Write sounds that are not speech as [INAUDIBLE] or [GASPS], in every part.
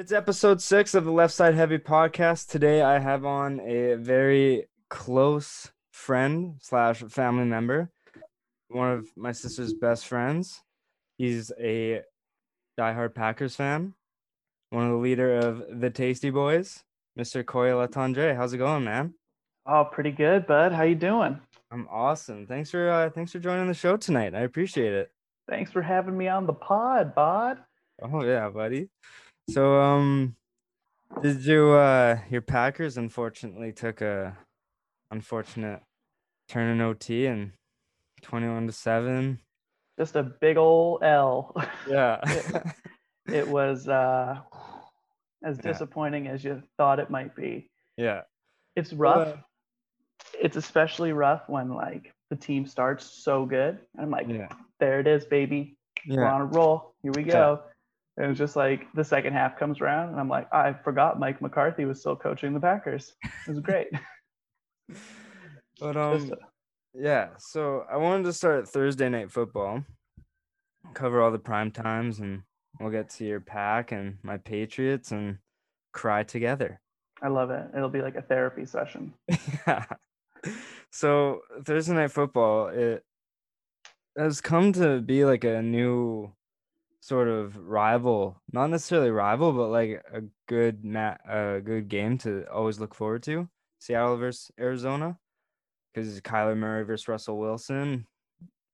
It's episode six of the Left Side Heavy podcast. Today I have on a very close friend slash family member, one of my sister's best friends. He's a diehard Packers fan, one of the leader of the Tasty Boys, Mr. Cory Letendre. How's it going, man? Oh, pretty good, bud. How you doing? I'm awesome. Thanks for uh, thanks for joining the show tonight. I appreciate it. Thanks for having me on the pod, bod. Oh yeah, buddy. So um did you uh your Packers unfortunately took a unfortunate turn in OT and 21 to 7. Just a big ol' L. Yeah. [LAUGHS] it, it was uh as Yeah. disappointing as you thought it might be. yeah. It's rough. Uh, it's especially rough when like the team starts so good. I'm like, Yeah. there it is, baby. We're on a roll. Here we go. And it was just like the second half comes around, and I'm like, I forgot Mike McCarthy was still coaching the Packers. It was great. [LAUGHS] But um yeah, so I wanted to start Thursday night football. Cover all the prime times and we'll get to your pack and my Patriots and cry together. I love it. It'll be like a therapy session. yeah. [LAUGHS] So Thursday night football, it has come to be like a new sort of rival, not necessarily rival, but like a good mat, a good game to always look forward to. Seattle versus Arizona, because Kyler Murray versus Russell Wilson.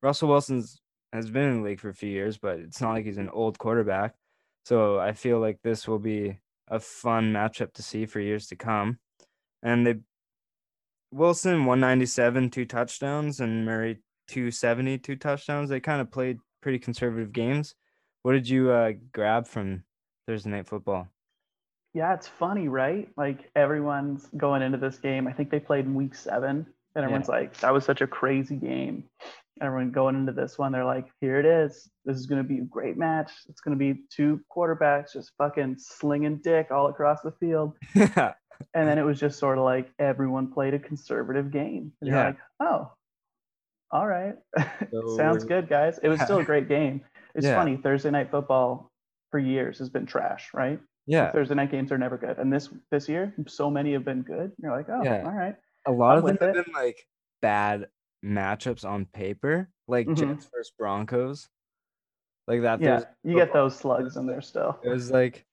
Russell Wilson's has been in the league for a few years, but it's not like he's an old quarterback. So I feel like this will be a fun matchup to see for years to come. And they Wilson 197, two touchdowns, and Murray 270, two touchdowns. They kind of played pretty conservative games. What did you uh, grab from Thursday night football? Yeah, it's funny, right? Like everyone's going into this game. I think they played in week seven, and everyone's like, that was such a crazy game. Everyone going into this one, they're like, here it is. This is going to be a great match. It's going to be two quarterbacks just fucking slinging dick all across the field. [LAUGHS] yeah. And then it was just sort of like everyone played a conservative game. And you're Yeah. like, oh, all right. [LAUGHS] So Sounds good, guys. It was still a great game. It's Yeah. funny. Thursday night football for years has been trash, right? Yeah. Thursday night games are never good. And this this year, so many have been good. You're like, oh, Yeah. all right. A lot I'm of them have it. been like bad matchups on paper, like Mhm. Jets versus Broncos. Like that. Yeah, you get those slugs in there still. It was like,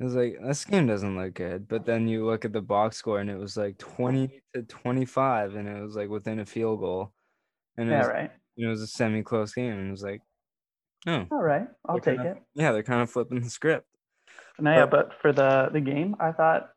it was like, this game doesn't look good. But then you look at the box score and it was like 20 to 25, and it was like within a field goal. And it Yeah, was right. it was a semi close game and it was like oh All right, I'll they're take kind of- it. yeah they're kind of flipping the script No, yeah, but- but for the the game, I thought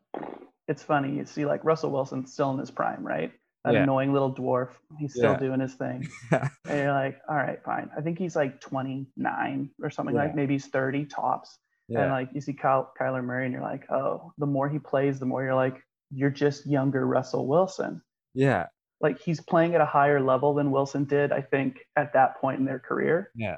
it's funny. You see, like Russell Wilson still in his prime, right? That Yeah. annoying little dwarf. He's still Yeah. doing his thing. [LAUGHS] yeah And you're like, all right, fine. I think he's like 29 or something like maybe he's 30 tops. And like you see Kyle, Kyler Murray, and you're like, oh, the more he plays, the more you're like, you're just younger Russell Wilson. yeah Like he's playing at a higher level than Wilson did, I think, at that point in their career. yeah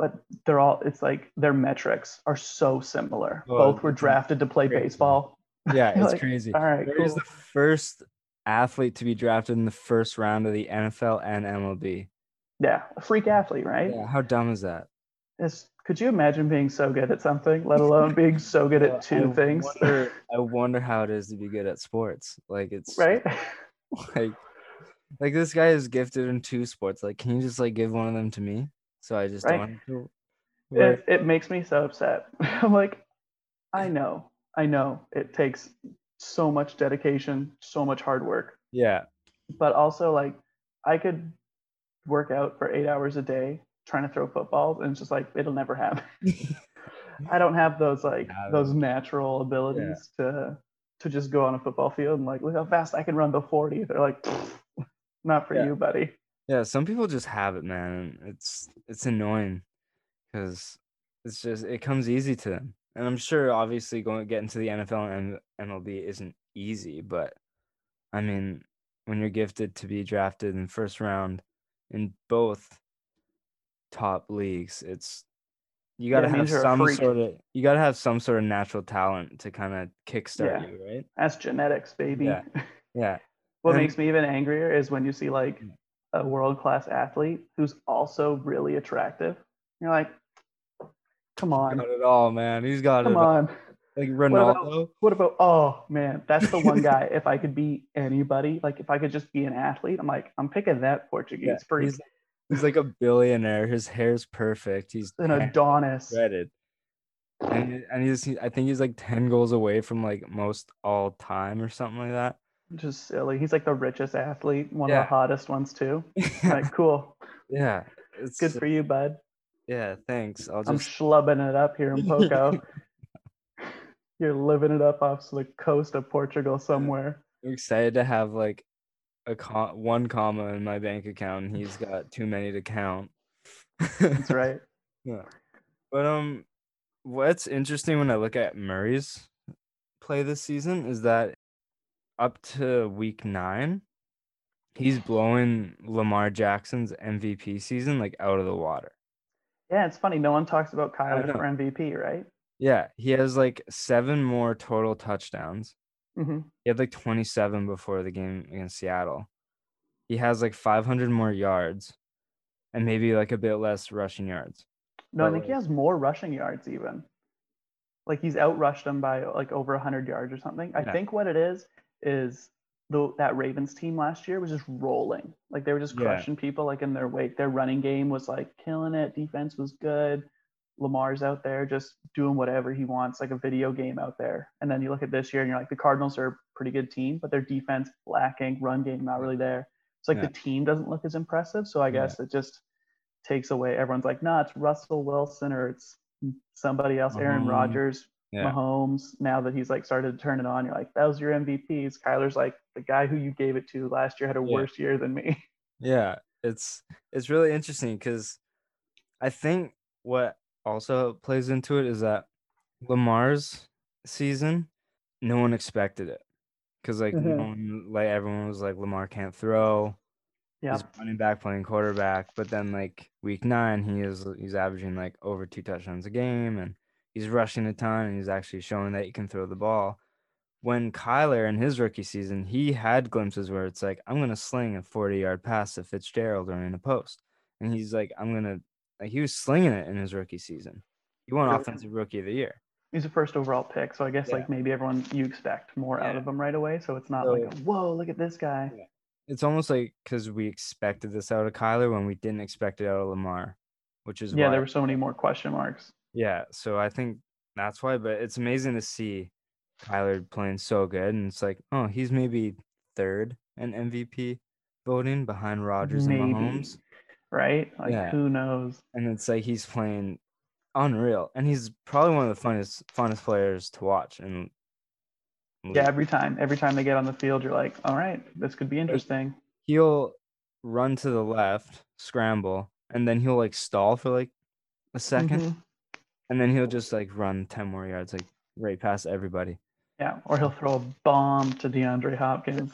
But they're all, it's like their metrics are so similar. Oh, Both were drafted to play crazy. baseball. [LAUGHS] yeah it's like, crazy all right, cool. the first athlete to be drafted in the first round of the nfl and mlb Yeah, a freak athlete, right? yeah how dumb is that It's, could you imagine being so good at something, let alone being so good at two I things? wonder, [LAUGHS] i wonder how it is to be good at sports like it's right? [LAUGHS] like like this guy is gifted in two sports like can you just like give one of them to me so i just Right. don't have to work? it, it makes me so upset. [LAUGHS] I'm like, I know, I know it takes so much dedication, so much hard work, yeah but also like I could work out for eight hours a day trying to throw footballs and it's just like it'll never happen. [LAUGHS] I don't have those like Yeah, those natural abilities to to just go on a football field and like look how fast I can run the 40. They're like, not for Yeah. you, buddy. Yeah, some people just have it, man. It's it's annoying because it's just it comes easy to them, and I'm sure obviously going getting to the NFL and MLB isn't easy, but I mean, when you're gifted to be drafted in first round in both top leagues, it's you got to it have means you're a some sort of you got to have some sort of natural talent to kind of kickstart Yeah. you, right? That's genetics, baby. Yeah. Yeah, [LAUGHS] What And- makes me even angrier is when you see like Mm. A world class athlete who's also really attractive. You're like, come on, got it all, man. He's got come it. all. on. like What Ronaldo. about, what about? Oh man, that's the one guy. [LAUGHS] if I could be anybody, like if I could just be an athlete, I'm like, I'm picking that Portuguese Yeah, freak, he's, he's like a billionaire. His hair's perfect. He's an Adonis. shredded. And, and he's he- I think he's like 10 goals away from like most all time or something like that. Just silly. He's like the richest athlete, one Yeah. of the hottest ones too. [LAUGHS] Like, cool. yeah. It's Good for you, bud. yeah, thanks. I'll I'm just schlubbing it up here in Poco. [LAUGHS] You're living it up off the coast of Portugal somewhere. I'm excited to have like a com- one comma in my bank account and he's got too many to count. That's [LAUGHS] right. Yeah. But um what's interesting when I look at Murray's play this season is that up to week 9 he's blowing Lamar Jackson's MVP season like out of the water. Yeah, it's funny. No one talks about Kyler for MVP, right? Yeah, he has like 7 more total touchdowns. hmm He had like 27 before the game against Seattle. He has like 500 more yards and maybe like a bit less rushing yards. No, I think he has more rushing yards even. Like he's outrushed them by like over 100 yards or something. I Yeah. think what it is is the that Ravens team last year was just rolling. Like they were just Yeah. crushing people like in their wake. Their running game was like killing it. Defense was good. Lamar's out there just doing whatever he wants, like a video game out there. And then you look at this year and you're like, the Cardinals are a pretty good team, but their defense lacking, run game not really there. It's like Yeah. the team doesn't look as impressive. So I Yeah. guess it just takes away. Everyone's like, nah, it's Russell Wilson or it's somebody else, Aaron Mahomes. Rodgers, Yeah. Mahomes. Now that he's like started to turn it on, you're like, that was your MVPs. Kyler's like the guy who you gave it to last year had a Yeah. worse year than me. [LAUGHS] Yeah, it's it's really interesting because I think what also plays into it is that Lamar's season, no one expected it because like no Mhm. one, like everyone was like Lamar can't throw. Yeah. He's running back playing quarterback, but then like week nine, he is he's averaging like over two touchdowns a game and he's rushing a ton and he's actually showing that he can throw the ball. When Kyler in his rookie season, he had glimpses where it's like, I'm gonna sling a 40 yard pass to Fitzgerald or in a post. And he's like, I'm gonna like he was slinging it in his rookie season. He won offensive rookie of the year. He's a first overall pick. So I guess Yeah. like maybe everyone you expect more out of him right away. So it's not like, So- a, whoa, look at this guy. Yeah. It's almost like because we expected this out of Kyler when we didn't expect it out of Lamar, which is Yeah, why there were so many more question marks. Yeah, so I think that's why, but it's amazing to see Kyler playing so good, and it's like, oh, he's maybe third in MVP voting behind Rodgers Maybe. and Mahomes, Right? Like Yeah. who knows? and it's like he's playing unreal, and he's probably one of the funnest funnest players to watch. And Yeah, every time, every time they get on the field, you're like, all right, this could be interesting. he'll run to the left, scramble, and then he'll like stall for like a 2nd Mhm. And then he'll just like run ten more yards, like right past everybody. Yeah, or he'll throw a bomb to DeAndre Hopkins.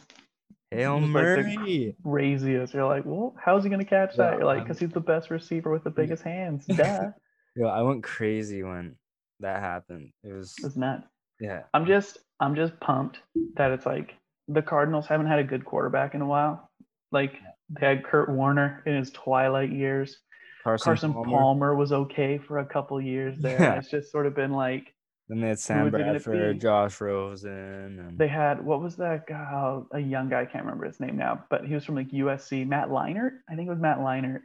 Hail Just like the- Craziest. You're like, well, how's he gonna catch that? Yeah, You're like, because he's the best receiver with the biggest hands. [LAUGHS] Duh. Yo, I went crazy when that happened. It was It's nuts. yeah, I'm just, I'm just pumped that it's like the Cardinals haven't had a good quarterback in a while. Like they had Kurt Warner in his twilight years. Carson, Carson Palmer. Palmer, was okay for a couple years there. Yeah. It's just sort of been like Then they had Sam was it gonna Bradford. Josh Rosen, and they had what was that guy? a young guy, I can't remember his name now, but he was from like USC, Matt Leinart. I think it was Matt Leinart.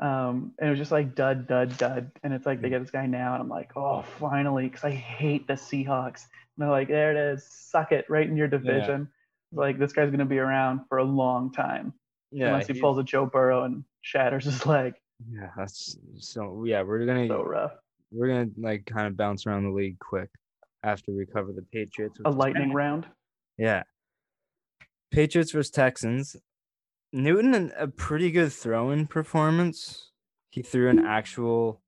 Um, and it was just like dud, dud, dud. And it's like they get this guy now, and I'm like, oh, finally, because I hate the Seahawks. And they're like, there it is, suck it right in your division. Like this guy's gonna be around for a long time, yeah, unless he pulls a Joe Burrow and shatters his leg. Yeah, that's so yeah. We're gonna So rough. we're gonna like kind of bounce around the league quick after we cover the Patriots. A lightning round. Yeah. Patriots versus Texans. Newton a pretty good throwing performance. He threw an actual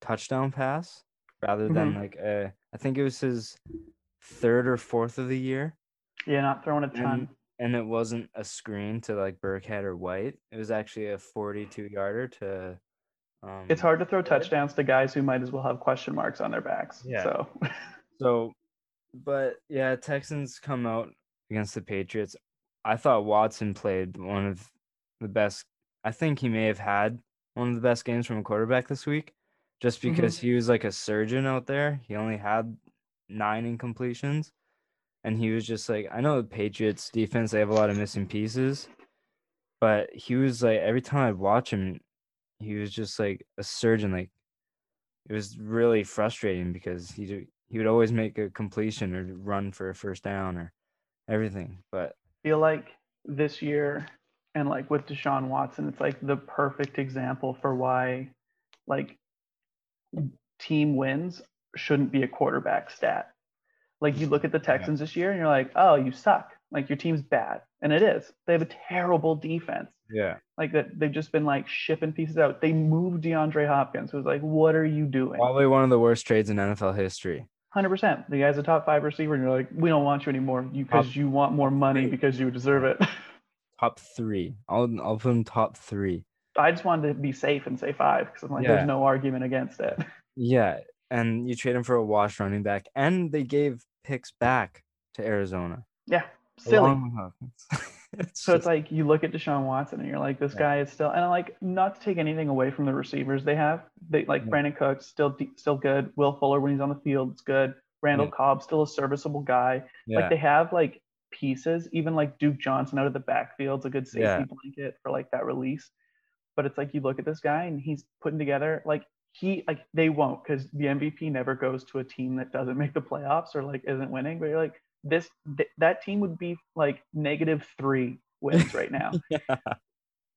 touchdown pass rather than mm-hmm. like a. I think it was his third or fourth of the year, Yeah, not throwing a ton. and it wasn't a screen to like Burkhead or White. It was actually a forty-two yarder to. Um, It's hard to throw touchdowns to guys who might as well have question marks on their backs. Yeah. So [LAUGHS] So, but yeah, Texans come out against the Patriots. I thought Watson played one of the best. I think he may have had one of the best games from a quarterback this week, just Mhm. because he was like a surgeon out there. He only had nine incompletions, and he was just like, I know the Patriots defense they have a lot of missing pieces, but he was like every time I'd watch him, he was just like a surgeon. Like it was really frustrating because he he would always make a completion or run for a first down or everything. But I feel like this year and like with Deshaun Watson, it's like the perfect example for why like team wins shouldn't be a quarterback stat. Like you look at the Texans yeah. this year and you're like, oh, you suck. Like your team's bad. And it is. They have a terrible defense. Yeah. Like that they've just been like shipping pieces out. They moved DeAndre Hopkins. It was like, what are you doing? Probably one of the worst trades in NFL history. Hundred percent. The guy's a top five receiver, and you're like, we don't want you anymore because you, you want more money because you deserve it. [LAUGHS] top three. I'll I'll put him top three. I just wanted to be safe and say five because I'm like, yeah. there's no argument against it. Yeah, and you trade him for a wash running back, and they gave picks back to Arizona. Yeah, silly. [LAUGHS] it's so just, it's like you look at Deshaun Watson and you're like, this yeah. guy is still, and I'm like, not to take anything away from the receivers they have. They like yeah. Brandin Cooks still still good. Will Fuller when he's on the field, it's good. Randall yeah. Cobb still a serviceable guy. Like they have like pieces, even like Duke Johnson out of the backfield's a good safety blanket for like that release. But it's like you look at this guy and he's putting together like he like they won't because the MVP never goes to a team that doesn't make the playoffs or like isn't winning. But you're like this th- that team would be like negative three wins [LAUGHS] right now. yeah.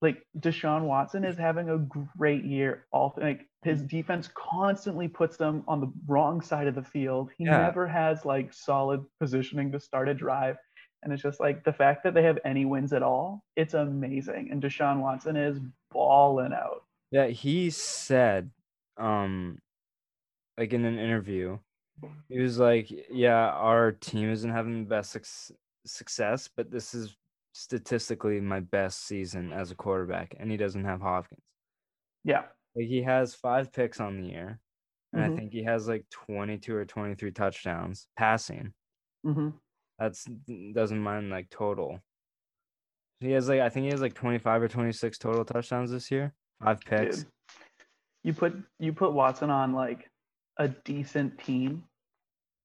Like Deshaun Watson is having a great year. All like his mm-hmm. defense constantly puts them on the wrong side of the field. He yeah. never has like solid positioning to start a drive. And it's just like the fact that they have any wins at all, it's amazing. And Deshaun Watson is balling out. Yeah, he said um like in an interview he was like yeah our team isn't having the best su- success but this is statistically my best season as a quarterback and he doesn't have hopkins. Yeah. Like he has five picks on the year and mm-hmm. i think he has like 22 or 23 touchdowns passing. Mm-hmm. that's doesn't mind like total. He has like i think he has like 25 or 26 total touchdowns this year five picks. Dude you put you put Watson on like a decent team,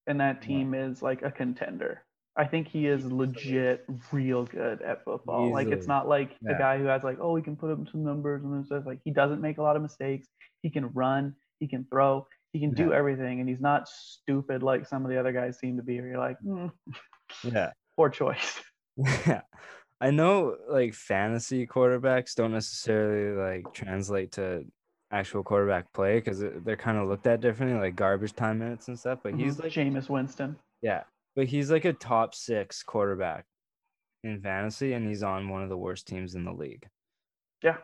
and that team yeah. is like a contender. I think he is legit real good at football. Easily. Like it's not like yeah. the guy who has like, oh, he can put up some numbers and stuff. Like he doesn't make a lot of mistakes. He can run. He can throw. He can yeah. do everything, and he's not stupid like some of the other guys seem to be. Where you're like, mm. yeah, [LAUGHS] poor choice. [LAUGHS] Yeah, I know like fantasy quarterbacks don't necessarily like translate to actual quarterback play because they're kind of looked at differently, like garbage time minutes and stuff. But mm-hmm. he's like Jameis Winston. Yeah, but he's like a top six quarterback in fantasy, and he's on one of the worst teams in the league. Yeah,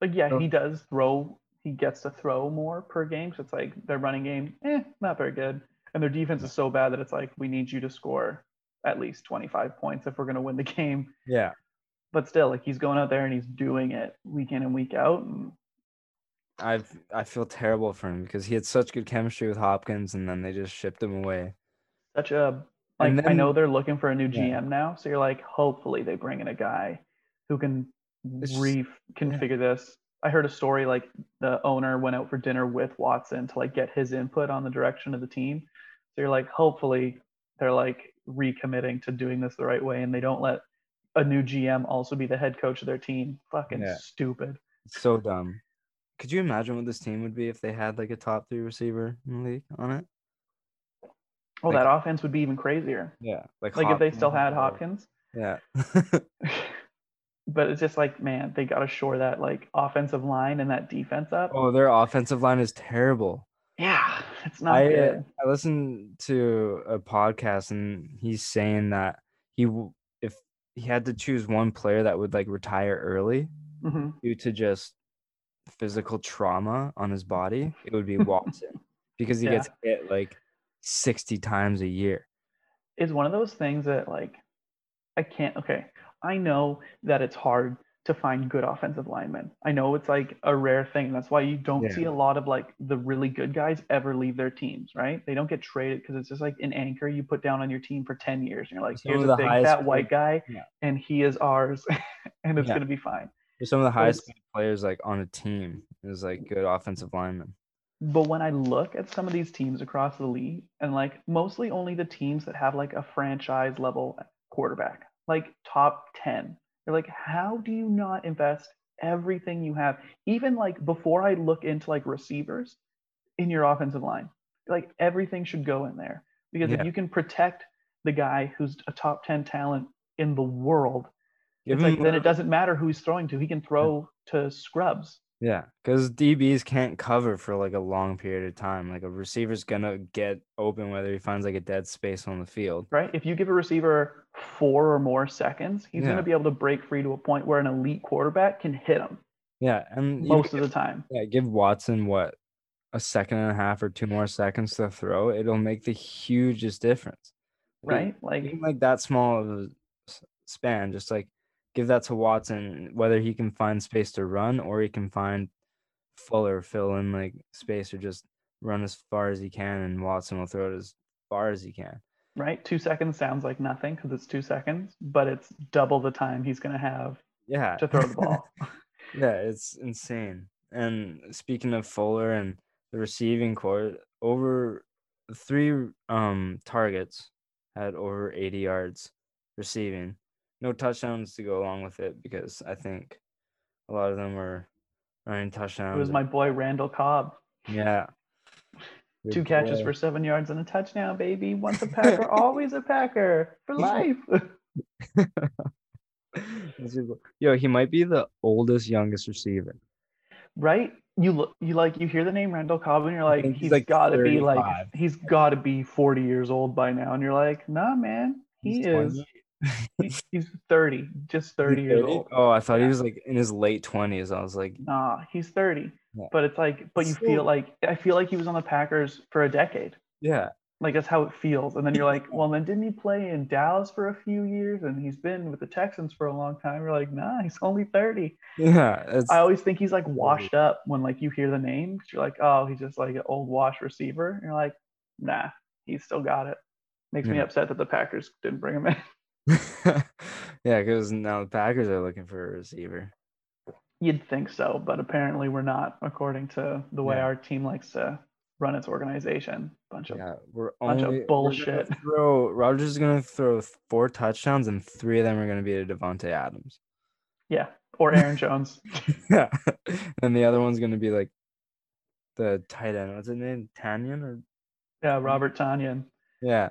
like yeah, so, he does throw. He gets to throw more per game. So it's like their running game, eh, not very good, and their defense is so bad that it's like we need you to score at least 25 points if we're going to win the [LAUGHS] game. Yeah. But still, like he's going out there and he's doing it week in and week out, and I I feel terrible for him because he had such good chemistry with Hopkins, and then they just shipped him away. Such a like then, I know they're looking for a new GM yeah. now, so you're like, hopefully they bring in a guy who can reconfigure yeah. this. I heard a story like the owner went out for dinner with Watson to like get his input on the direction of the team. So you're like, hopefully they're like recommitting to doing this the right way, and they don't let a new GM also be the head coach of their team. Fucking yeah. stupid. So dumb. Could you imagine what this team would be if they had like a top three receiver in the league on it? Well, like, that offense would be even crazier. Yeah, like like Hopkins if they still had Hopkins. Yeah. [LAUGHS] but it's just like, man, they got to shore that like offensive line and that defense up. Oh, their offensive line is terrible. Yeah, it's not I, good. I listened to a podcast and he's saying that he if he had to choose one player that would like retire early mm-hmm. due to just physical trauma on his body, it would be [LAUGHS] Watson because he yeah. gets hit like 60 times a year. It's one of those things that like I can't okay. I know that it's hard to find good offensive linemen. I know it's like a rare thing. That's why you don't yeah. see a lot of like the really good guys ever leave their teams, right? They don't get traded because it's just like an anchor you put down on your team for 10 years. And you're like, here's a big fat white guy yeah. and he is ours [LAUGHS] and it's yeah. going to be fine. Some of the highest players like on a team is like good offensive linemen. But when I look at some of these teams across the league, and like mostly only the teams that have like a franchise level quarterback, like top 10, they're like, how do you not invest everything you have? Even like before I look into like receivers in your offensive line, like everything should go in there because Yeah. if you can protect the guy who's a top 10 talent in the world, it's mm-hmm. like then it doesn't matter who he's throwing to. He can throw to scrubs. Yeah, because DBs can't cover for like a long period of time. Like a receiver's gonna get open whether he finds like a dead space on the field. right? If you give a receiver four or more seconds, he's gonna be able to break free to a point where an elite quarterback can hit him Yeah, and most of give- the time, yeah, give Watson what a second and a half or two more seconds to throw. It'll make the hugest difference. Right? Like, like that small of a span, just like give that to Watson, whether he can find space to run or he can find Fuller fill in like space or just run as far as he can, and Watson will throw it as far as he can. right? Two seconds sounds like nothing because it's two seconds, but it's double the time he's going to have Yeah, to throw the ball. [LAUGHS] yeah, it's insane. And speaking of Fuller and the receiving court, over three um targets had over 80 yards receiving. No touchdowns to go along with it because I think a lot of them were running touchdowns. it was my boy Randall Cobb. yeah. Your [LAUGHS] Two catches boy. for seven yards and a touchdown, baby. Once a Packer, [LAUGHS] always a Packer for life. [LAUGHS] Yo, he might be the oldest, youngest receiver. right? You look, you like, you hear the name Randall Cobb, and you're like, he's he's like got to be like, he's got to be 40 years old by now, and you're like, nah, man, he He's is. [LAUGHS] 28. he- he's 30, just 30 years 30? old. Oh, I thought he was like in his late 20s. I was like, Nah, he's 30. Yeah. But it's like, but you Still- feel like, I feel like he was on the Packers for a decade. yeah. Like that's how it feels. And then you're like, [LAUGHS] well, then didn't he play in Dallas for a few years? And he's been with the Texans for a long time. You're like, nah, he's only 30. Yeah. It's, I always think he's like washed up when like you hear the name. 'cause You're like, oh, he's just like an old wash receiver. And you're like, nah, he's still got it. Makes me upset that the Packers didn't bring him in. [LAUGHS] [LAUGHS] yeah, because now the Packers are looking for a receiver. You'd think so, but apparently we're not, according to the way Yeah. our team likes to run its organization. Bunch of Yeah, we're bunch of only we're bullshit. [LAUGHS] Throw Rodgers is gonna throw four touchdowns and three of them are gonna be to Davante Adams. yeah, or Aaron Jones. [LAUGHS] Yeah, and the other one's gonna be like the tight end. What's his name? Tonyan or Yeah, Robert Tonyan. yeah,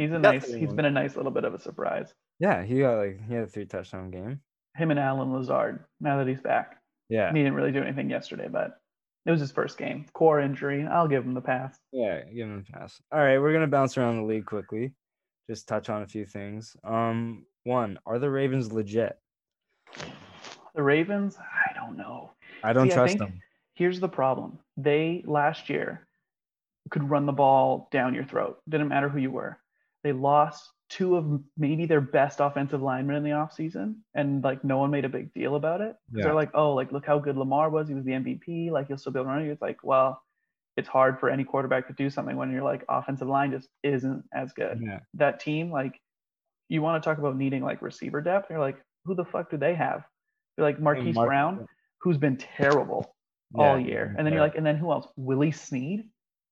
He's a nice. He's been a nice little bit of a surprise. yeah. He got like he had a three touchdown game. Him and Allen Lazard. Now that he's back, Yeah, he didn't really do anything yesterday, but it was his first game. Core injury. I'll give him the pass. yeah. Give him the pass. All right, we're gonna bounce around the league quickly. Just touch on a few things. Um, one, are the Ravens legit? The Ravens. I don't know. I don't See, trust think- them. Here's the problem. They last year could run the ball down your throat. Didn't matter who you were. They lost two of maybe their best offensive linemen in the offseason and like no one made a big deal about it. Yeah. They're like, oh, like look how good Lamar was. He was the MVP. Like he'll still be able to run. It's like, well, it's hard for any quarterback to do something when your like offensive line just isn't as good. Yeah, That team, like, you want to talk about needing like receiver depth. You're like, who the fuck do they have? You're like Marquise Mark- Brown, who's been terrible all year. And then you're like, and then who else? Willie Snead.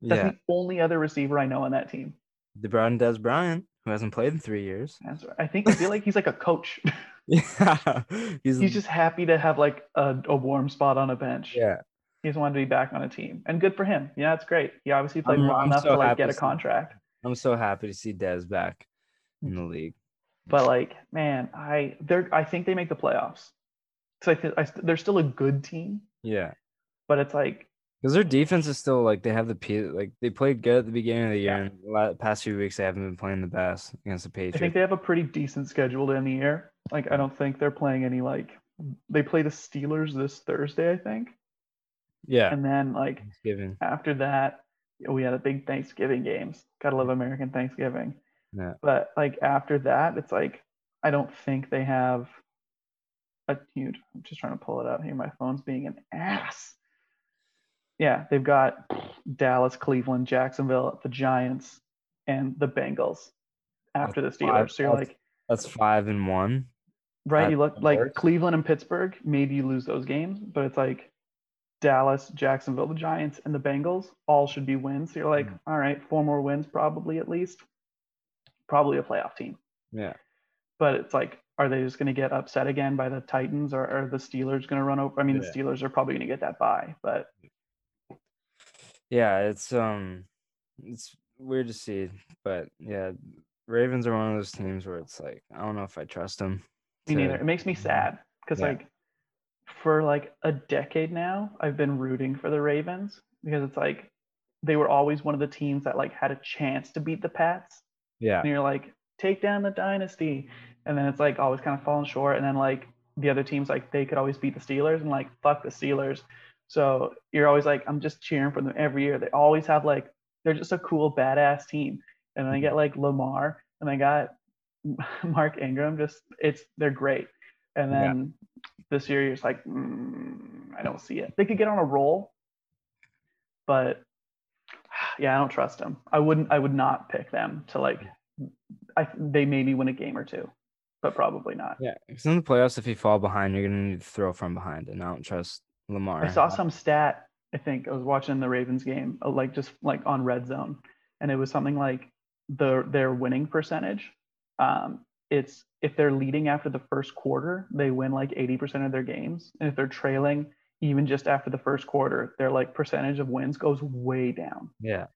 That's yeah. the only other receiver I know on that team. Brought in Dez Bryant, who hasn't played in three years. That's right. I think I feel like he's like a coach. [LAUGHS] [LAUGHS] Yeah, he's, he's just happy to have like a, a warm spot on a bench. yeah. He just wanted to be back on a team, and good for him. Yeah, it's great. He obviously played I'm- well I'm enough so to like get a contract. I'm so happy to see Dez back in the league. But like, man, I they're I think they make the playoffs. So I, th- I they're still a good team, Yeah, but it's like because their defense is still like they have the P like they played good at the beginning of the year, Yeah. and the past few weeks they haven't been playing the best against the Patriots. I think they have a pretty decent schedule to end the year. Like I don't think they're playing any like they play the Steelers this Thursday, I think, yeah, and then like Thanksgiving. after that oh, we had a big Thanksgiving games. Gotta love American Thanksgiving. Yeah, But like after that, it's like I don't think they have a huge. I'm just trying to pull it out here. My phone's being an ass. Yeah, they've got Dallas, Cleveland, Jacksonville, the Giants, and the Bengals after the That's five- Steelers. So you're like, that's five and one. right? You look like. Cleveland and Pittsburgh. Maybe you lose those games, but it's like Dallas, Jacksonville, the Giants, and the Bengals all should be wins. So you're like, Mm. all right, four more wins probably at least. Probably a playoff team. Yeah. But it's like, are they just going to get upset again by the Titans or are the Steelers going to run over? I mean, Yeah. the Steelers are probably going to get that bye, but Yeah, it's um it's weird to see, but yeah, Ravens are one of those teams where it's like I don't know if I trust them. me to- neither. It makes me sad because, Yeah. like, for like a decade now, I've been rooting for the Ravens because it's like they were always one of the teams that like had a chance to beat the Pats. Yeah. and you're like take down the dynasty and then it's like always kind of falling short and then like the other teams like they could always beat the steelers and like fuck the steelers so you're always like i'm just cheering for them every year they always have like they're just a cool badass team and then they get like lamar and I got [LAUGHS] mark ingram just it's they're great and Yeah. then this year you're just like mm, i don't see it they could get on a roll but [SIGHS] yeah, I don't trust them. I wouldn't. I would not pick them to like. I they maybe win a game or two, but probably not. Yeah. Because in the playoffs, if you fall behind, you're gonna need to throw from behind, and I don't trust Lamar. I saw some stat. I think I was watching the Ravens game, uh, like just like on Red Zone, and it was something like the their winning percentage. Um, it's if they're leading after the first quarter, they win like 80% of their games, and if they're trailing even just after the first quarter, their like percentage of wins goes way down. Yeah.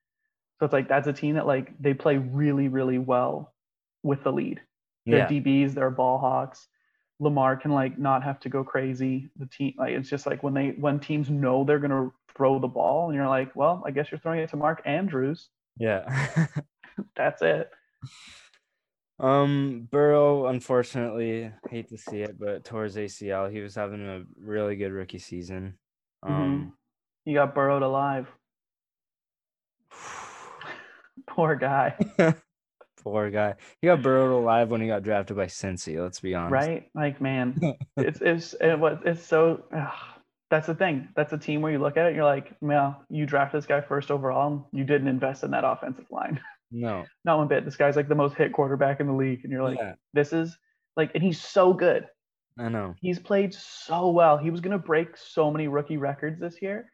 So it's like that's a team that like they play really, really well with the lead. They're Yeah. DBs, they're ball hawks. Lamar can like not have to go crazy. The team like it's just like when they when teams know they're gonna throw the ball and you're like, well, I guess you're throwing it to Mark Andrews. Yeah. [LAUGHS] That's it. um, Burrow, unfortunately, hate to see it, but towards ACL, he was having a really good rookie season. Mhm. Um, You got burrowed alive. [SIGHS] [LAUGHS] Poor guy. [LAUGHS] poor guy. He got burrowed alive when he got drafted by Cincy. Let's be honest. right? Like, man, [LAUGHS] it's it's it was it's so. ugh, that's the thing. That's a team where you look at it, you're like, well, you draft this guy first overall, you didn't invest in that offensive line. [LAUGHS] No. Not one bit. This guy's like the most hit quarterback in the league, and you're like, yeah, this is like, and he's so good. I know. He's played so well. He was gonna break so many rookie records this year.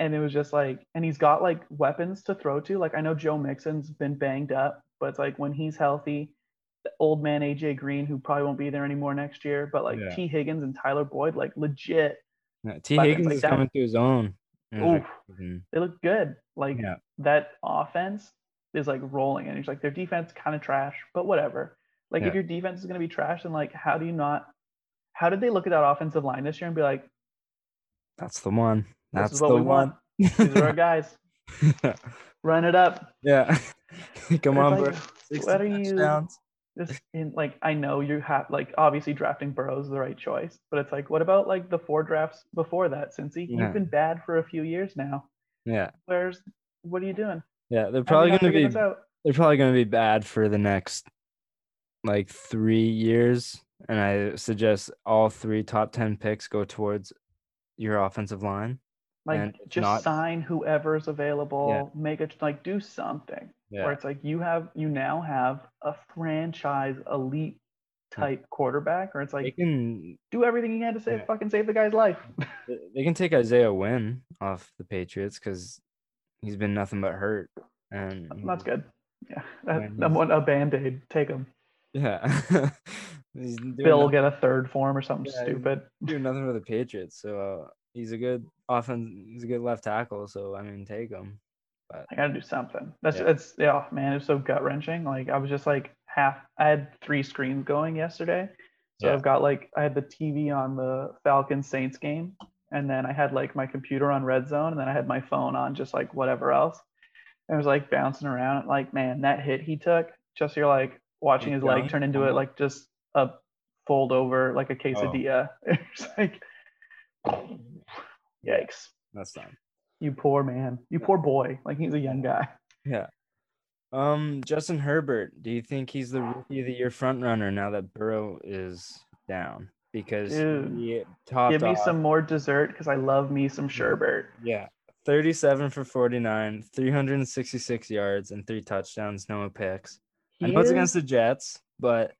And it was just like, and he's got like weapons to throw to. Like I know Joe Mixon's been banged up, but it's like when he's healthy, the old man AJ Green, who probably won't be there anymore next year, but like Yeah. Tee Higgins and Tyler Boyd, like legit, Yeah, Tee Higgins like is that. coming to his own. Oof. season. they look good. Like Yeah. that offense is like rolling, and he's like their defense kind of trash, but whatever. Like if your defense is gonna be trash, then like how do you not? How did they look at that offensive line this year and be like, That's the one. this That's is what the we one. want. These are our guys. [LAUGHS] Run it up. yeah. [LAUGHS] Come on, like, bro. 60 what are you- touchdowns. Just in like I know you have like obviously drafting Burrows is the right choice, but it's like what about like the four drafts before that? Since he, Yeah. you've been bad for a few years now. Yeah. Where's what are you doing? Yeah. They're you probably gonna be they're probably gonna be bad for the next like three years. And I suggest all three top ten picks go towards your offensive line. Like just not- sign whoever's available, make it like do something. Where it's like you have you now have a franchise elite type quarterback, or it's They like can do everything you can to save Yeah. fucking save the guy's life. [LAUGHS] they they can take Isaiah Wynn off the Patriots because he's been nothing but hurt. And That's good. Yeah, [LAUGHS] that, one a band aid. Take him. Yeah. [LAUGHS] Bill will get a third form or something Yeah, stupid. Do nothing for the Patriots. So uh, he's a good offense. He's a good left tackle. So I mean, take him. But I gotta do something. That's Yeah. it's yeah, man, it's so gut wrenching. Like I was just like half I had three screens going yesterday. So Yeah. I've got like I had the TV on the Falcons Saints game, and then I had like my computer on red zone, and then I had my phone on just like whatever else. And it was like bouncing around. Like, man, that hit he took, just you're like watching his leg turn into it like just a fold over like a quesadilla. [LAUGHS] It's like yikes. that's fine. You poor man. You poor boy. Like he's a young guy. Yeah. Um, Justin Herbert, do you think he's the rookie of the year front runner now that Burrow is down? Because Dude, Give me off- some more dessert because I love me some sherbet. Yeah. 37 for 49, 366 yards, and three touchdowns, no picks. I He know it's against the Jets, but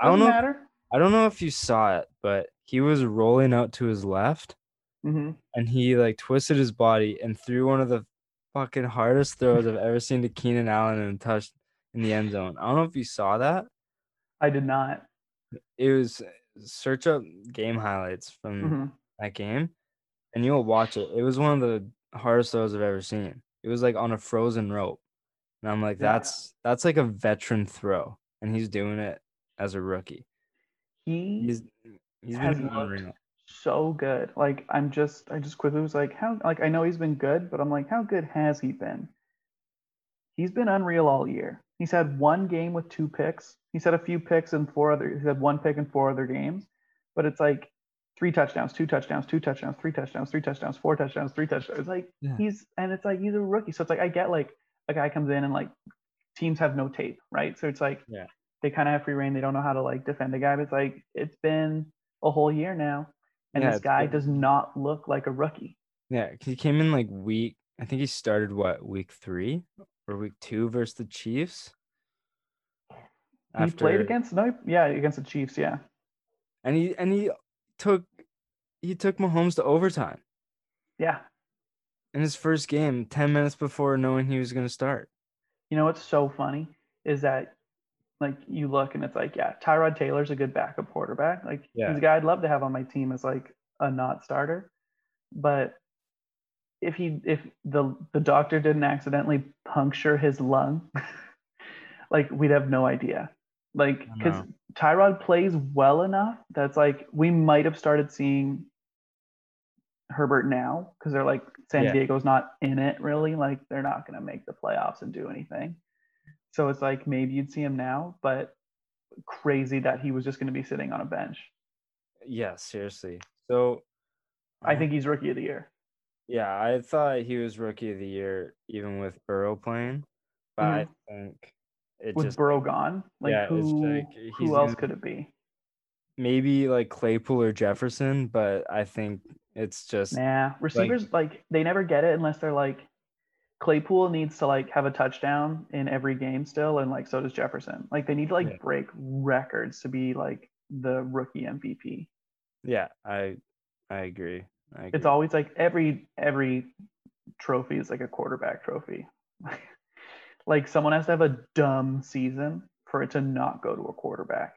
I don't doesn't know. matter. I don't know if you saw it, but he was rolling out to his left, hmm and he like twisted his body and threw one of the fucking hardest throws I've ever seen to Keenan Allen and touched in the end zone. I don't know if you saw that. I did not. It was search up game highlights from hmm that game and you'll watch it. It was one of the hardest throws I've ever seen. It was like on a frozen rope. And I'm like, Yeah. that's that's like a veteran throw. And he's doing it as a rookie. He He's he's has been looked. So good. Like I'm just I just quickly was like, how like I know he's been good, but I'm like, how good has he been? He's been unreal all year. He's had one game with two picks. He's had a few picks in four other he's had one pick in four other games, but it's like three touchdowns, two touchdowns, two touchdowns, three touchdowns, three touchdowns, four touchdowns, three touchdowns. It's like Yeah. he's and it's like he's a rookie. So it's like I get like a guy comes in and like teams have no tape, right? So it's like Yeah. they kind of have free reign. They don't know how to like defend a guy. But it's like it's been a whole year now, and Yeah, this guy does not look like a rookie. Yeah, he came in like week. I think he started what week three or week two versus the Chiefs. He played against no, yeah, against the Chiefs, yeah. and he and he took he took Mahomes to overtime Yeah. in his first game, ten minutes before knowing he was going to start. You know what's so funny is that like you look and it's like, yeah, Tyrod Taylor's a good backup quarterback. Like Yeah. he's a guy I'd love to have on my team as like a not starter. But if he if the the doctor didn't accidentally puncture his lung, [LAUGHS] like we'd have no idea. Like because. Tyrod plays well enough that's like we might have started seeing Herbert now because they're like San Yeah. Diego's not in it really. Like they're not going to make the playoffs and do anything. So it's like maybe you'd see him now, but crazy that he was just going to be sitting on a bench. Yeah, seriously. So I think um, he's rookie of the year. yeah, I thought he was rookie of the year even with Burrow playing, but I mm-hmm. think it With just Burrow gone, like yeah, it's who like he's who else gonna- could it be? maybe like Claypool or Jefferson, but I think it's just Nah, receivers like they never get it unless they're like Claypool needs to like have a touchdown in every game still, and like so does Jefferson. Like they need to like Yeah. break records to be like the rookie MVP. yeah, I I agree. I agree. It's always like every every trophy is like a quarterback trophy. [LAUGHS] like someone has to have a dumb season for it to not go to a quarterback.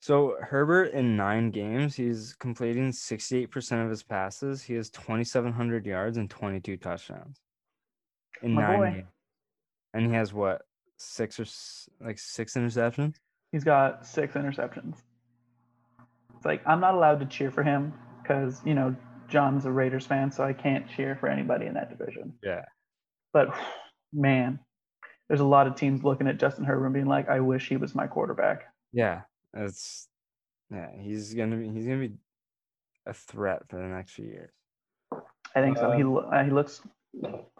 So Herbert in nine games, he's completing 68% of his passes. He has 2,700 yards and 22 touchdowns in My nine boy. games. And he has what six or like six interceptions? He's got six interceptions. It's like I'm not allowed to cheer for him because you know John's a Raiders fan, so I can't cheer for anybody in that division. Yeah. But man, there's a lot of teams looking at Justin Herbert and being like, I wish he was my quarterback. Yeah, it's yeah. He's gonna be he's gonna be a threat for the next few years. I think so. He Uh, uh, he looks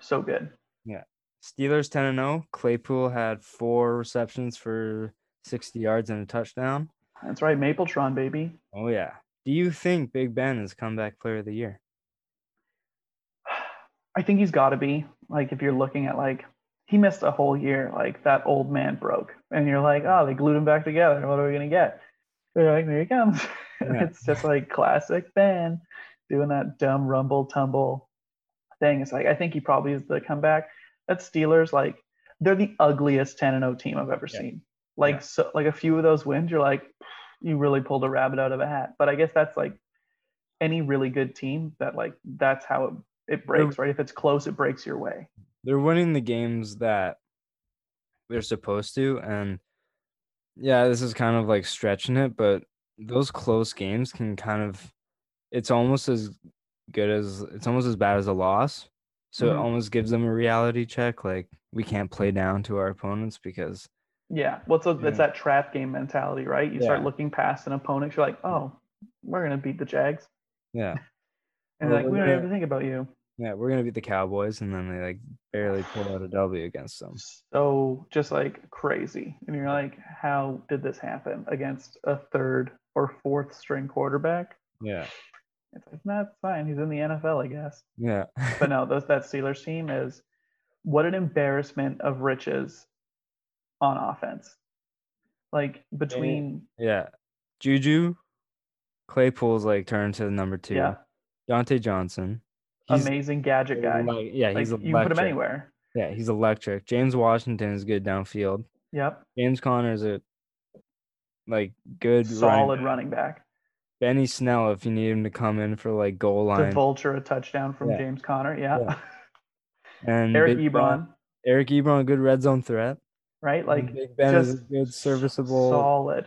so good. Yeah, Steelers 10 and 0. Claypool had four receptions for 60 yards and a touchdown. That's right, Mapletron baby. Oh yeah. Do you think Big Ben is comeback player of the year? [SIGHS] I think he's got to be like if you're looking at like he missed a whole year, like that old man broke, and you're like, oh, they glued him back together. What are we gonna get? They're like, here he comes. [LAUGHS] Yeah. it's just like classic Ben doing that dumb rumble tumble thing. It's like I think he probably is the comeback. That Steelers like they're the ugliest 10 and 0 team I've ever Yeah. seen. Like Yeah. so like a few of those wins, you're like, you really pulled a rabbit out of a hat. But I guess that's like any really good team that like that's how it, it breaks, right? If it's close, it breaks your way. They're winning the games that they're supposed to. And yeah, this is kind of like stretching it, but those close games can kind of it's almost as good as it's almost as bad as a loss. So it Mhm. almost gives them a reality check. Like we can't play down to our opponents because Yeah. Well, so Yeah. it's that trap game mentality, right? You start looking past an opponent, you're like, oh, we're gonna beat the Jags. yeah. And Well, like, we don't even think about you. Yeah, we're gonna beat the Cowboys and then they like barely pull out a W against them. So just like crazy. And you're like, how did this happen against a third or fourth string quarterback? Yeah. It's like, nah, it's fine. He's in the NFL, I guess. Yeah. [LAUGHS] But no, those that Steelers team is what an embarrassment of riches on offense. Like between yeah. Juju Claypool's like turned to the number two. Yeah. Diontae Johnson. Amazing gadget guy. Like, yeah, Like he's you electric. can put him anywhere. Yeah, he's electric. James Washington is good downfield. Yep. James Conner is a like good running Solid back. running back. Benny Snell, if you need him to come in for like goal To line, vulture a touchdown from Yeah. James Conner. Yeah. Yeah. [LAUGHS] and Eric Big Ben- Ebron, Eric Ebron, good red zone threat. right? and Like Big Ben is a just good serviceable, solid.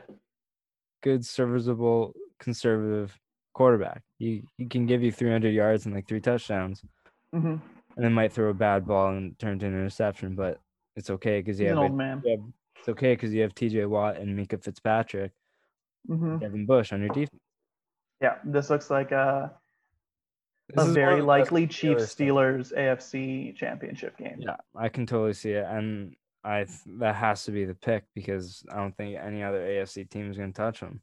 good serviceable conservative quarterback. He he can give you 300 yards and like three touchdowns, hmm and then might throw a bad ball and turn to an interception, but it's okay because you He's have old man. you have- it's okay because you have T.J. Watt and Minkah Fitzpatrick, hmm Devin Bush on your defense. Yeah. This looks like a, This a very one of the best likely Chiefs Steelers AFC championship game. Yeah, I can totally see it, and I th- that has to be the pick because I don't think any other AFC team is going to touch them.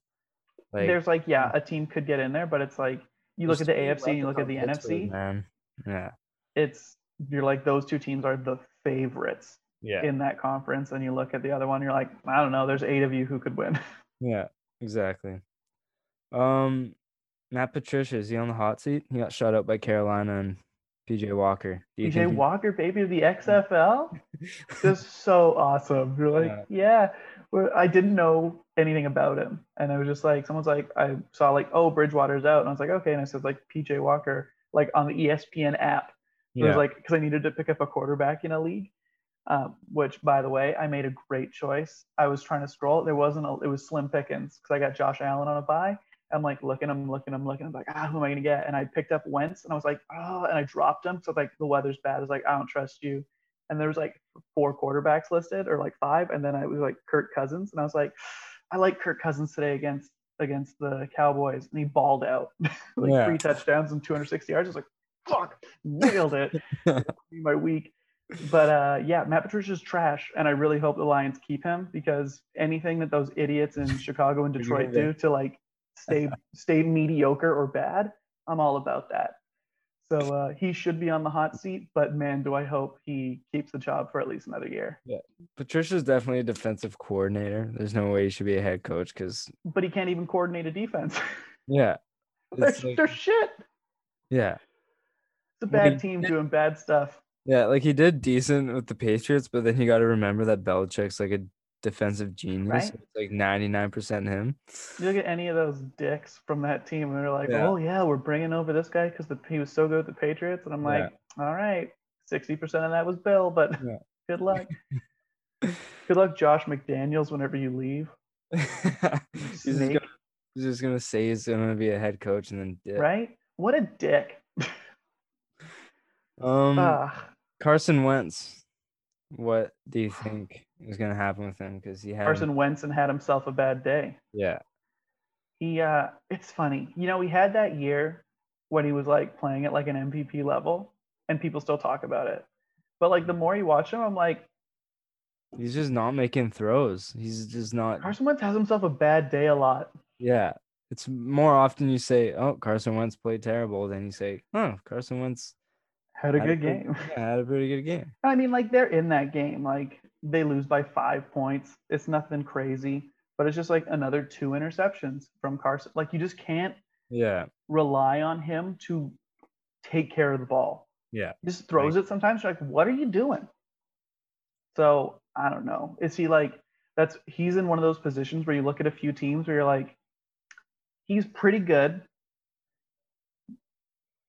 Like There's like, yeah, a team could get in there, but it's like you look at the AFC and you look at the weapons on Pittsburgh, NFC, man. Yeah, it's you're like those two teams are the favorites yeah, in that conference, and you look at the other one, you're like, I don't know, there's eight of you who could win. [LAUGHS] yeah, exactly. Um, Matt Patricia is he on the hot seat? He got shut out by Carolina and PJ Walker. PJ Walker, baby of the [LAUGHS] XFL, just so awesome. You're like, yeah. Well, I didn't know anything about him, and I was just like, someone's like, I saw like, oh, Bridgewater's out, and I was like, okay, and I said like PJ Walker, like on the ESPN app. It was like because I needed to pick up a quarterback in a league, um, which by the way, I made a great choice. I was trying to scroll. There wasn't. A, it was slim pickings because I got Josh Allen on a buy. I'm like looking, I'm looking, I'm looking. I'm like, ah, who am I gonna get? And I picked up Wentz, and I was like, oh, and I dropped him. So like the weather's bad. I was like, I don't trust you. And there was like four quarterbacks listed, or like five, and then I was like Kirk Cousins, and I was like, I like Kirk Cousins today against against the Cowboys, and he balled out [LAUGHS] like Yeah. three touchdowns and 260 yards. I was like, fuck, nailed it. [LAUGHS] My week. But uh, yeah, Matt Patricia's trash, and I really hope the Lions keep him because anything that those idiots in [LAUGHS] Chicago and Detroit do to like stay stay mediocre or bad, I'm all about that. So uh, he should be on the hot seat, but man, do I hope he keeps the job for at least another year. Yeah, Patricia's definitely a defensive coordinator. There's no way he should be a head coach because But he can't even coordinate a defense. [LAUGHS] yeah, they're, like- they're shit. yeah. It's a bad team doing bad stuff. Yeah, like he did decent with the Patriots, but then you got to remember that Belichick's like a defensive genius. Right. It's like 99% him. You look at any of those dicks from that team, and they're like, Yeah. "Oh yeah, we're bringing over this guy because he was so good with the Patriots." And I'm Yeah. like, "All right, sixty percent of that was Bill, but Yeah. [LAUGHS] good luck. [LAUGHS] good luck, Josh McDaniels, whenever you leave." [LAUGHS] he's, just gonna, he's just gonna say he's gonna be a head coach and then dip. Right? What a dick. Um, Carson Wentz. What do you think is gonna happen with him? Because he had Carson Wentz and had himself a bad day. yeah, He, uh, it's funny, you know, he had that year when he was like playing at like an MVP level, and people still talk about it. But like the more you watch him, I'm like, he's just not making throws. He's just not. Carson Wentz has himself a bad day a lot. Yeah, it's more often you say, "Oh, Carson Wentz played terrible," than you say, "Oh, Carson Wentz Had a had good pretty- game. yeah, had a pretty good game." I mean, like they're in that game. Like they lose by five points. It's nothing crazy, but it's just like another two interceptions from Carson. Like you just can't Yeah, rely on him to take care of the ball. yeah. He just throws it sometimes. You're like, what are you doing? So I don't know. Is he like that's he's in one of those positions where you look at a few teams where you're like, he's pretty good,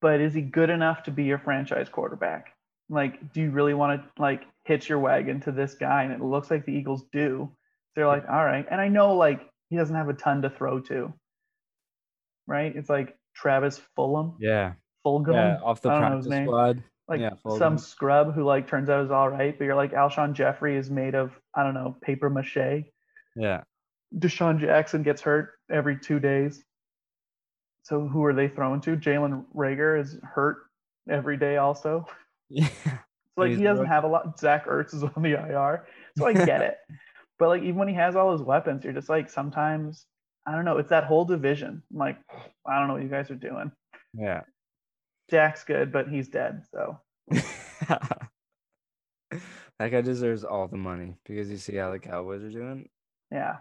but is he good enough to be your franchise quarterback? Like, do you really want to like hitch your wagon to this guy? And it looks like the Eagles do. So you're like, all right. And I know like he doesn't have a ton to throw to. Right? It's like Travis Fulham. Yeah, Fulgham. yeah. Off the practice squad. like Yeah, some scrub who like turns out is all right, but you're like Alshon Jeffery is made of I don't know paper mache. Yeah, DeSean Jackson gets hurt every two days. So who are they throwing to? Jalen Reagor is hurt every day also. [LAUGHS] yeah. So like He's he doesn't have a lot. Zach Ertz is on the IR, so I get it. [LAUGHS] But like even when he has all his weapons, you're just like sometimes I don't know. It's that whole division. I'm like I don't know what you guys are doing. yeah. Dak's good, but he's dead. So [LAUGHS] that guy deserves all the money because you see how the Cowboys are doing. yeah,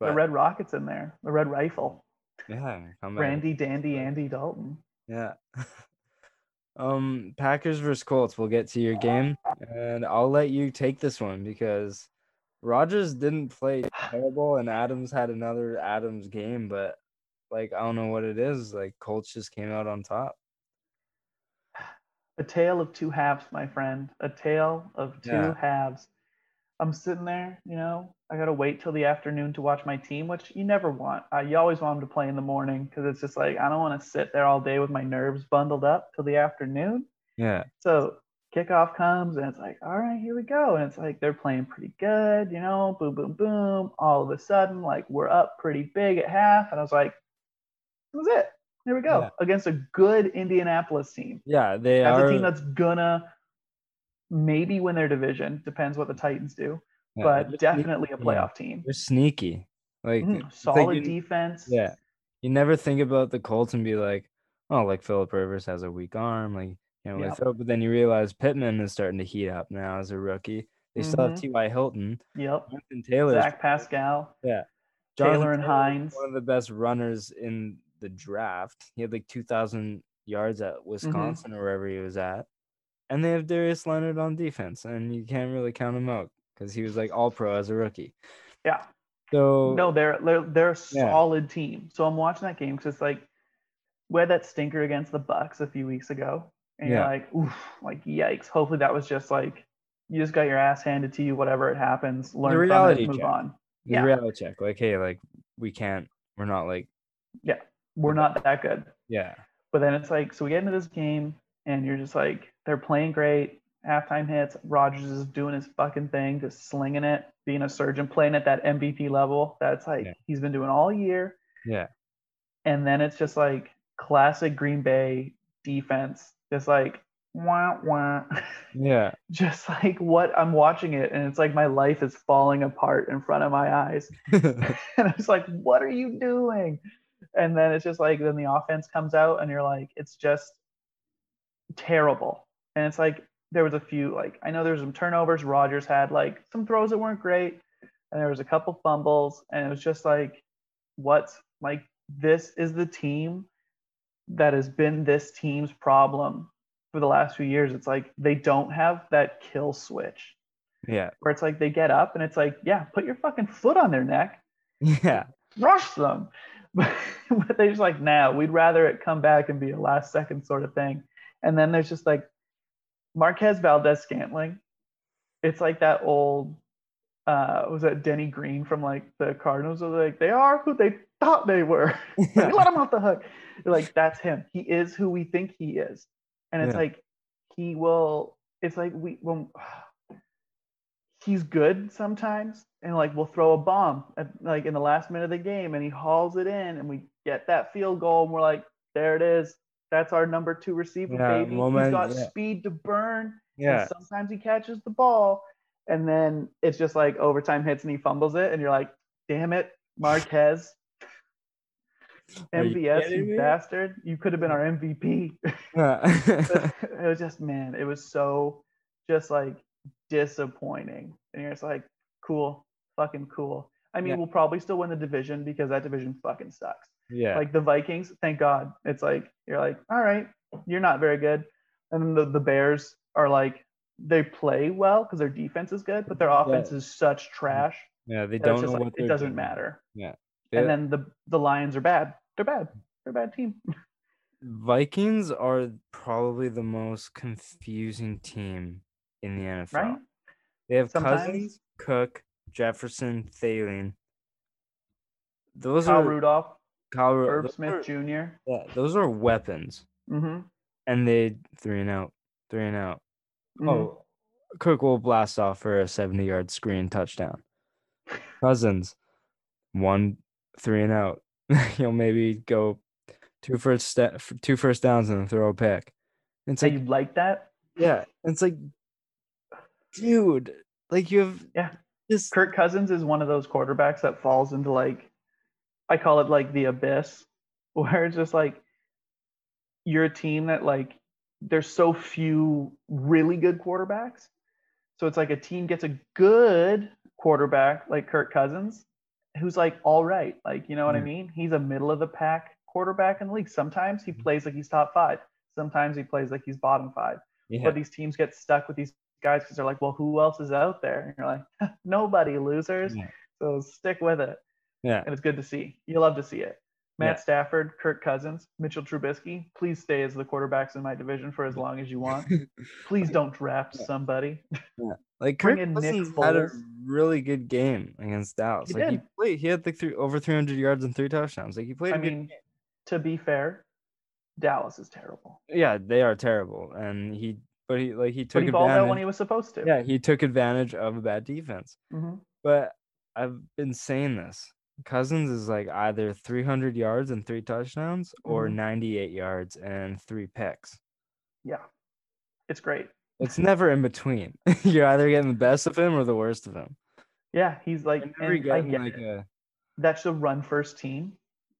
But the Red Rockets in there, the Red Rifle. Yeah. Randy Dandy Andy Dalton. Yeah. [LAUGHS] um, Packers versus Colts. We'll get to your game, and I'll let you take this one because Rodgers didn't play terrible, and Adams had another Adams game, but like I don't know what it is. Like Colts just came out on top. A tale of two halves, my friend. A tale of two Yeah. halves. I'm sitting there, you know, I gotta wait till the afternoon to watch my team, which you never want. Uh, you always want them to play in the morning because it's just like I don't want to sit there all day with my nerves bundled up till the afternoon. Yeah. So kickoff comes and it's like, all right, here we go. And it's like they're playing pretty good, you know, boom, boom, boom. All of a sudden, like we're up pretty big at half. And I was like, that was it. There we go. Yeah. Against a good Indianapolis team. Yeah, they That's are. a team that's gonna maybe win their division. Depends what the Titans do. Yeah, but definitely a playoff team. They're sneaky. Like Mhm. it's like Solid you- defense. Yeah. You never think about the Colts and be like, oh, like Philip Rivers has a weak arm, like you know, Yep. but then you realize Pittman is starting to heat up now as a rookie. They still have Mhm. T.Y. Hilton, Yep. Jonathan Taylor, Zach Pascal. yeah, Taylor and Taylor's Hines. one of the best runners in the draft. He had like two thousand yards Mm-hmm. at Wisconsin or wherever he was at, and they have Darius Leonard on defense, and you can't really count him out because he was like All Pro as a rookie. Yeah. So No, they're they're they're a Yeah. solid team. So I'm watching that game because it's like we had that stinker against the Bucks a few weeks ago, and Yeah. you're like, oof, like yikes. Hopefully that was just like you just got your ass handed to you, whatever it happens, learn from reality it, move check. on. the Yeah. reality check, like, hey, like we can't, we're not like, Yeah, we're not that good. yeah, But then it's like, so we get into this game, and you're just like, they're playing great. Halftime hits. Rodgers is doing his fucking thing, just slinging it, being a surgeon, playing at that MVP level. That's like Yeah. he's been doing all year. yeah, And then it's just like classic Green Bay defense, just like wah wah, yeah, [LAUGHS] just like what I'm watching it, and it's like my life is falling apart in front of my eyes. [LAUGHS] and I was like, what are you doing? And then it's just like, then the offense comes out, and you're like, it's just terrible. And it's like, there was a few, like, I know there was some turnovers. Rodgers had like some throws that weren't great, and there was a couple fumbles, and it was just like, what's like, this is the team that has been this team's problem for the last few years. It's like they don't have that kill switch yeah, where it's like they get up and it's like, yeah, put your fucking foot on their neck, yeah, rush them. [LAUGHS] But, but they're just like, nah, we'd rather it come back and be a last second sort of thing. And then there's just like Marquez Valdes-Scantling. It's like that old, uh, was that Denny Green from like the Cardinals? Was like, they are who they thought they were. [LAUGHS] Like, let him off the hook. You're like, that's him. He is who we think he is. And it's Yeah. like, he will, it's like, we, when, [SIGHS] he's good sometimes. And like, we'll throw a bomb at, like in the last minute of the game and he hauls it in and we get that field goal and we're like, there it is. That's our number two receiver, Yeah, baby. moment, he's got yeah. speed to burn. and yeah, sometimes he catches the ball. And then it's just like overtime hits and he fumbles it. And you're like, damn it, Marquez. Are you MVS, you, bastard. You could have been our MVP. [LAUGHS] yeah. [LAUGHS] it was just, man, it was so just like disappointing. And you're just like, cool, fucking cool. I mean, Yeah. we'll probably still win the division because that division fucking sucks. Yeah, Like the Vikings, thank God. It's like, you're like, all right, you're not very good. And then the, the Bears are like, they play well because their defense is good, but their offense is such trash yeah. They don't know just what it doesn't doing. matter. Yeah. And then the the Lions are bad. They're bad. They're a bad team. [LAUGHS] Vikings are probably the most confusing team in the NFL. Right? They have Sometimes- Cousins, Cook, Jefferson, Thielen. Those Kyle are Rudolph, Kyle Irv Smith are- Jr. yeah, those are weapons, Mm-hmm. and they three and out, three and out. Mhm. Oh, Cook will blast off for a seventy-yard screen touchdown. Cousins, one three and out. [LAUGHS] He'll maybe go two first step, two first downs and throw a pick. It's like you like that? yeah, it's like, dude, like you have Yeah. just Kirk Cousins is one of those quarterbacks that falls into like I call it like the abyss, [LAUGHS] where it's just like you're a team that like there's so few really good quarterbacks. So it's like a team gets a good quarterback like Kirk Cousins, who's like all right. Like, you know what I mean? He's a middle of the pack quarterback in the league. Sometimes he Mhm. plays like he's top five. Sometimes he plays like he's bottom five. Yeah. But these teams get stuck with these guys because they're like, well, who else is out there? And you're like, [LAUGHS] nobody, losers. Yeah. So stick with it. Yeah. And it's good to see. You love to see it. Matt Yeah. Stafford, Kirk Cousins, Mitchell Trubisky, please stay as the quarterbacks in my division for as long as you want. [LAUGHS] Please don't draft Yeah. somebody. Like Bring Kirk in Nick had a really good game against Dallas. He like he did. played, he had like three over 300 yards and three touchdowns. Like he played. I mean, to be fair, Dallas is terrible. yeah, they are terrible, and he but he like he But took he balled out when advantage. he was supposed to. yeah, he took advantage of a bad defense. Mhm. But I've been saying this. Cousins is like either 300 yards and three touchdowns or Mhm. 98 yards and three picks. Yeah. It's great. It's never in between. [LAUGHS] You're either getting the best of him or the worst of him. Yeah, he's like, You're never and I getting get like a that's the run first team.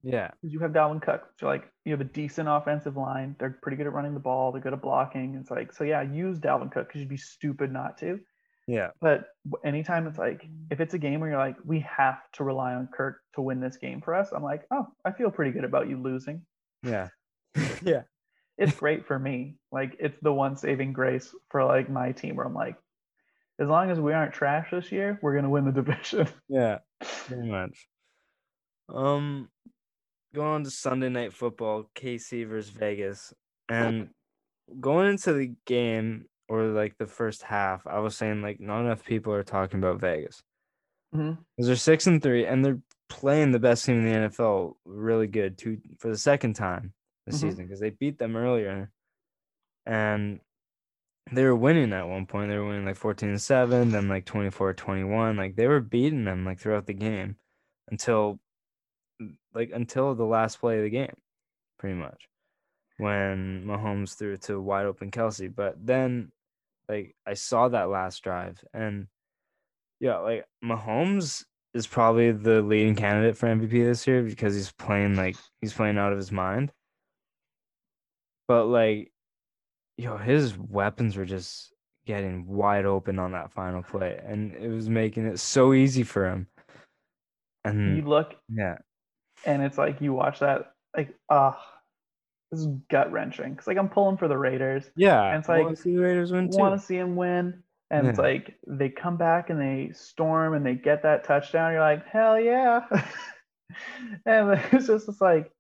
yeah, because you have Dalvin Cook. So like you have a decent offensive line. They're pretty good at running the ball. They're good at blocking. It's like so yeah, use Dalvin Cook because you'd be stupid not to. Yeah, But anytime it's like if it's a game where you're like we have to rely on Kirk to win this game for us, I'm like oh I feel pretty good about you losing. yeah, [LAUGHS] yeah. It's great for me. Like it's the one saving grace for like my team where I'm like as long as we aren't trash this year, we're gonna win the [LAUGHS] division. Yeah, [LAUGHS] pretty much. Um, going on to Sunday night football, KC versus Vegas, and going into the game or like the first half, I was saying like not enough people are talking about Vegas because they're six and three and they're playing the best team in the NFL really good too for the second time this Mhm. season because they beat them earlier, and they were winning at one point. They were winning like 14 to 7, then like 24 21. Like they were beating them like throughout the game until like until the last play of the game, pretty much. When Mahomes threw it to wide open Kelce. But then like I saw that last drive and yeah, like Mahomes is probably the leading candidate for MVP this year because he's playing like he's playing out of his mind. But like yo, his weapons were just getting wide open on that final play, and it was making it so easy for him. And you look yeah, and it's like you watch that like ah this is gut wrenching because like i'm pulling for the raiders. Yeah, And it's I wanna see the Raiders win too. want to see them win. And it's like they come back and they storm and they get that touchdown. You're like hell yeah. [LAUGHS] And it's just it's like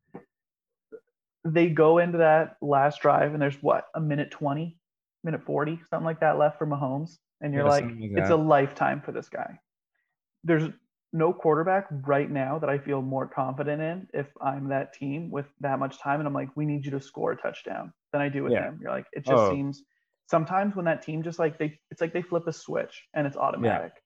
they go into that last drive and there's what a minute 20 minute 40 something like that left for mahomes. And you're Yeah, like like it's a lifetime for this guy. There's no quarterback right now that I feel more confident in if I'm that team with that much time and I'm like, we need you to score a touchdown than I do with Yeah. him. You're like, it just Oh. seems sometimes when that team just like they it's like they flip a switch and it's automatic. Yeah.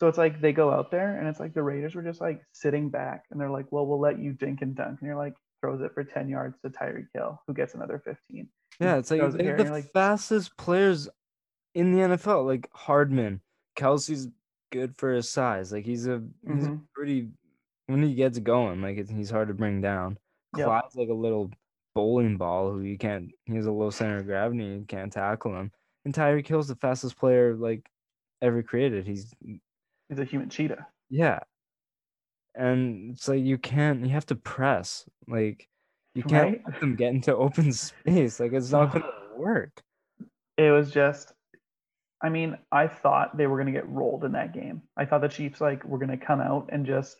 So it's like they go out there and it's like the Raiders were just like sitting back and they're like, well, we'll let you dink and dunk. And you're like, throws it for 10 yards to Tyreek Hill, who gets another 15. Yeah, it's like throws it they here have and the like, fastest players in the NFL. Like Hardman, Kelce's good for his size. Like he's a he's a Mhm. pretty when he gets going, like it's, he's hard to bring down. Yep. Clyde's like a little bowling ball who you can't. He has a low center of gravity. You can't tackle him. And Tyreek Hill's the fastest player like ever created. He's he's a human cheetah. yeah, and it's like you can't. You have to press. Like you can't Right? let them get into open [LAUGHS] space. Like it's not gonna [SIGHS] work. it was just I mean, I thought they were going to get rolled in that game. I thought the Chiefs like were going to come out and just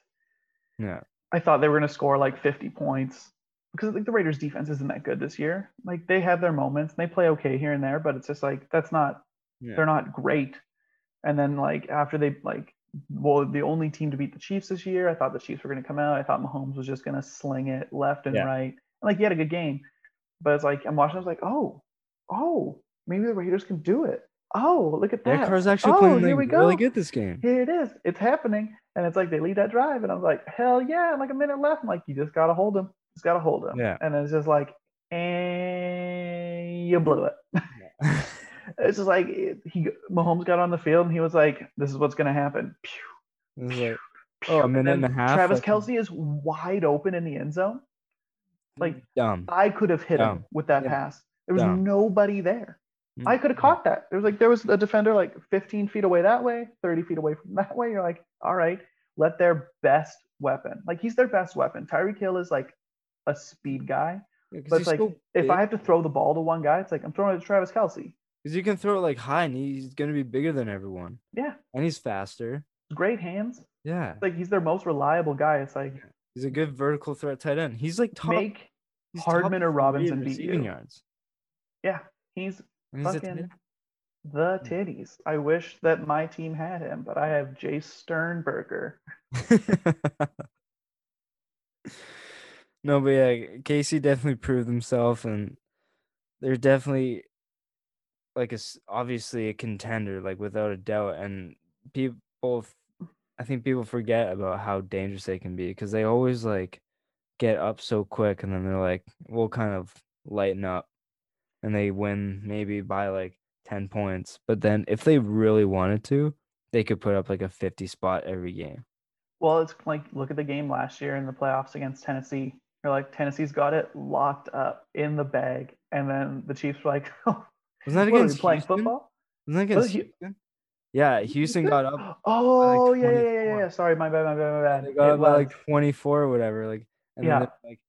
Yeah. I thought they were going to score like 50 points because like the Raiders defense isn't that good this year. Like they have their moments, they play okay here and there, but it's just like that's not Yeah. they're not great. And then like after they like well the only team to beat the Chiefs this year, I thought the Chiefs were going to come out. I thought Mahomes was just going to sling it left and Yeah. right. And like he had a good game. But it's like I'm watching I was like, "Oh. Oh, maybe the Raiders can do it. Oh, look at that. Their car's actually oh, playing here we really go. good this game. Here it is. It's happening. And it's like they lead that drive, and I'm like, hell yeah! Like a minute left. I'm like, you just gotta hold him. Just gotta hold him. Yeah. And it's just like, and you blew it. [LAUGHS] [LAUGHS] it's just like he Mahomes got on the field, and he was like, this is what's gonna happen. Pew, It was like, oh, pew. oh, a minute and a half. Travis like, Kelce is wide open in the end zone. like- dumb. I could have hit him with that Yeah. pass. There was Dumb. nobody there. I could have mm-hmm. caught that. There was like there was a defender like 15 feet away that way, 30 feet away from [LAUGHS] that way. You're like, all right, let their best weapon, like he's their best weapon. Tyreek Hill is like a speed guy, Yeah, but it's like so if. I have to throw the ball to one guy, it's like I'm throwing it to Travis Kelce. Because you can throw it like high and he's gonna be bigger than everyone. Yeah, And he's faster. great hands. Yeah. Like he's their most reliable guy. It's like He's a good vertical threat tight end. He's like top make he's Hardman or Robinson beat you. yards. yeah, he's And he's a fucking the hmm. titties. I wish that my team had him, but I have Jace Sternberger. [LAUGHS] no, but yeah, Casey definitely proved himself, and they're definitely like a, obviously a contender, like without a doubt. And people, I think people forget about how dangerous they can be because they always like get up so quick, and then they're like, we'll kind of lighten up, and they win maybe by like ten points. But then if they really wanted to, they could put up like a fifty spot every game. Well, it's like look at the game last year in the playoffs against Tennessee. You're like Tennessee's got it locked up in the bag, and then the Chiefs were like, [LAUGHS] "Oh, Wasn't that against playing football?" Wasn't that against Hu- Houston? Yeah, Houston got up. [GASPS] Oh yeah, yeah, yeah, yeah, yeah. Sorry, my bad, my bad, my bad. They got It up by like 24 or whatever. Like, and then Yeah. they're like,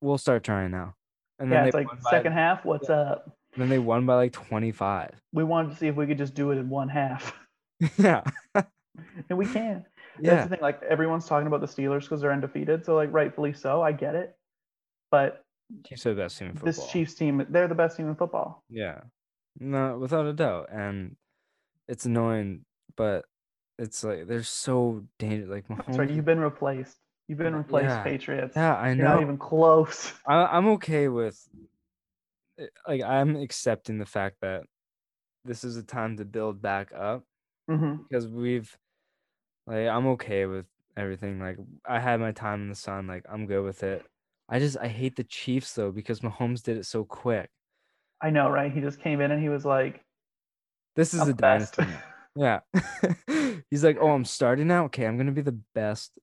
we'll start trying now. And then yeah, it's like won by, second half. What's up? Then they won by like 25. We wanted to see if we could just do it in one half, [LAUGHS] yeah. and we can. [LAUGHS] That's the thing. Like everyone's talking about the Steelers because they're undefeated, so like rightfully so. I get it, but Chiefs are the best team in football. this Chiefs team, they're the best team in football. Yeah. No, without a doubt. And it's annoying, but it's like they're so dangerous. Like That's right. You've been replaced. You've been replaced, Yeah. Patriots. yeah, I You're know. not even close. [LAUGHS] I, I'm okay with like I'm accepting the fact that this is a time to build back up hmm because we've like I'm okay with everything. Like I had my time in the sun. Like I'm good with it. I just I hate the Chiefs though because Mahomes did it so quick. I know, right? He just came in and he was like, This is "I'm a the best." dynasty. Yeah. [LAUGHS] He's like, oh, I'm starting now. Okay, I'm gonna be the best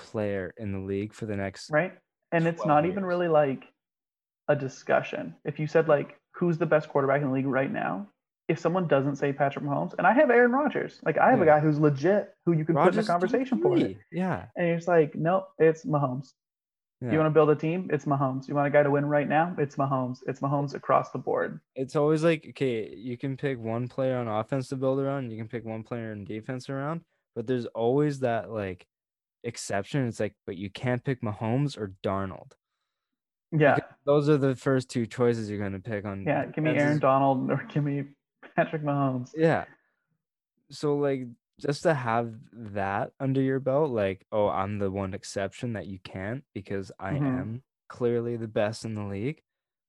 player in the league for the next. right? And it's 12 not even really like a discussion. If you said like, who's the best quarterback in the league right now? If someone doesn't say Patrick Mahomes, and I have Aaron Rodgers, like I have a guy who's legit who you can put in Rodgers the conversation for it. Yeah. And just like, nope, it's Mahomes. yeah. You want to build a team? It's Mahomes. You want a guy to win right now? It's Mahomes. It's Mahomes across the board. it's always like okay, you can pick one player on offense to build around, you can pick one player in defense around, but there's always that like exception. It's like, but you can't pick Mahomes or Donald. Yeah. Because those are the first two choices you're gonna pick on. Yeah. Give me. Aaron Donald or give me Patrick Mahomes. Yeah. So like just to have that under your belt, like, oh, I'm the one exception that you can't because I Mhm. am clearly the best in the league.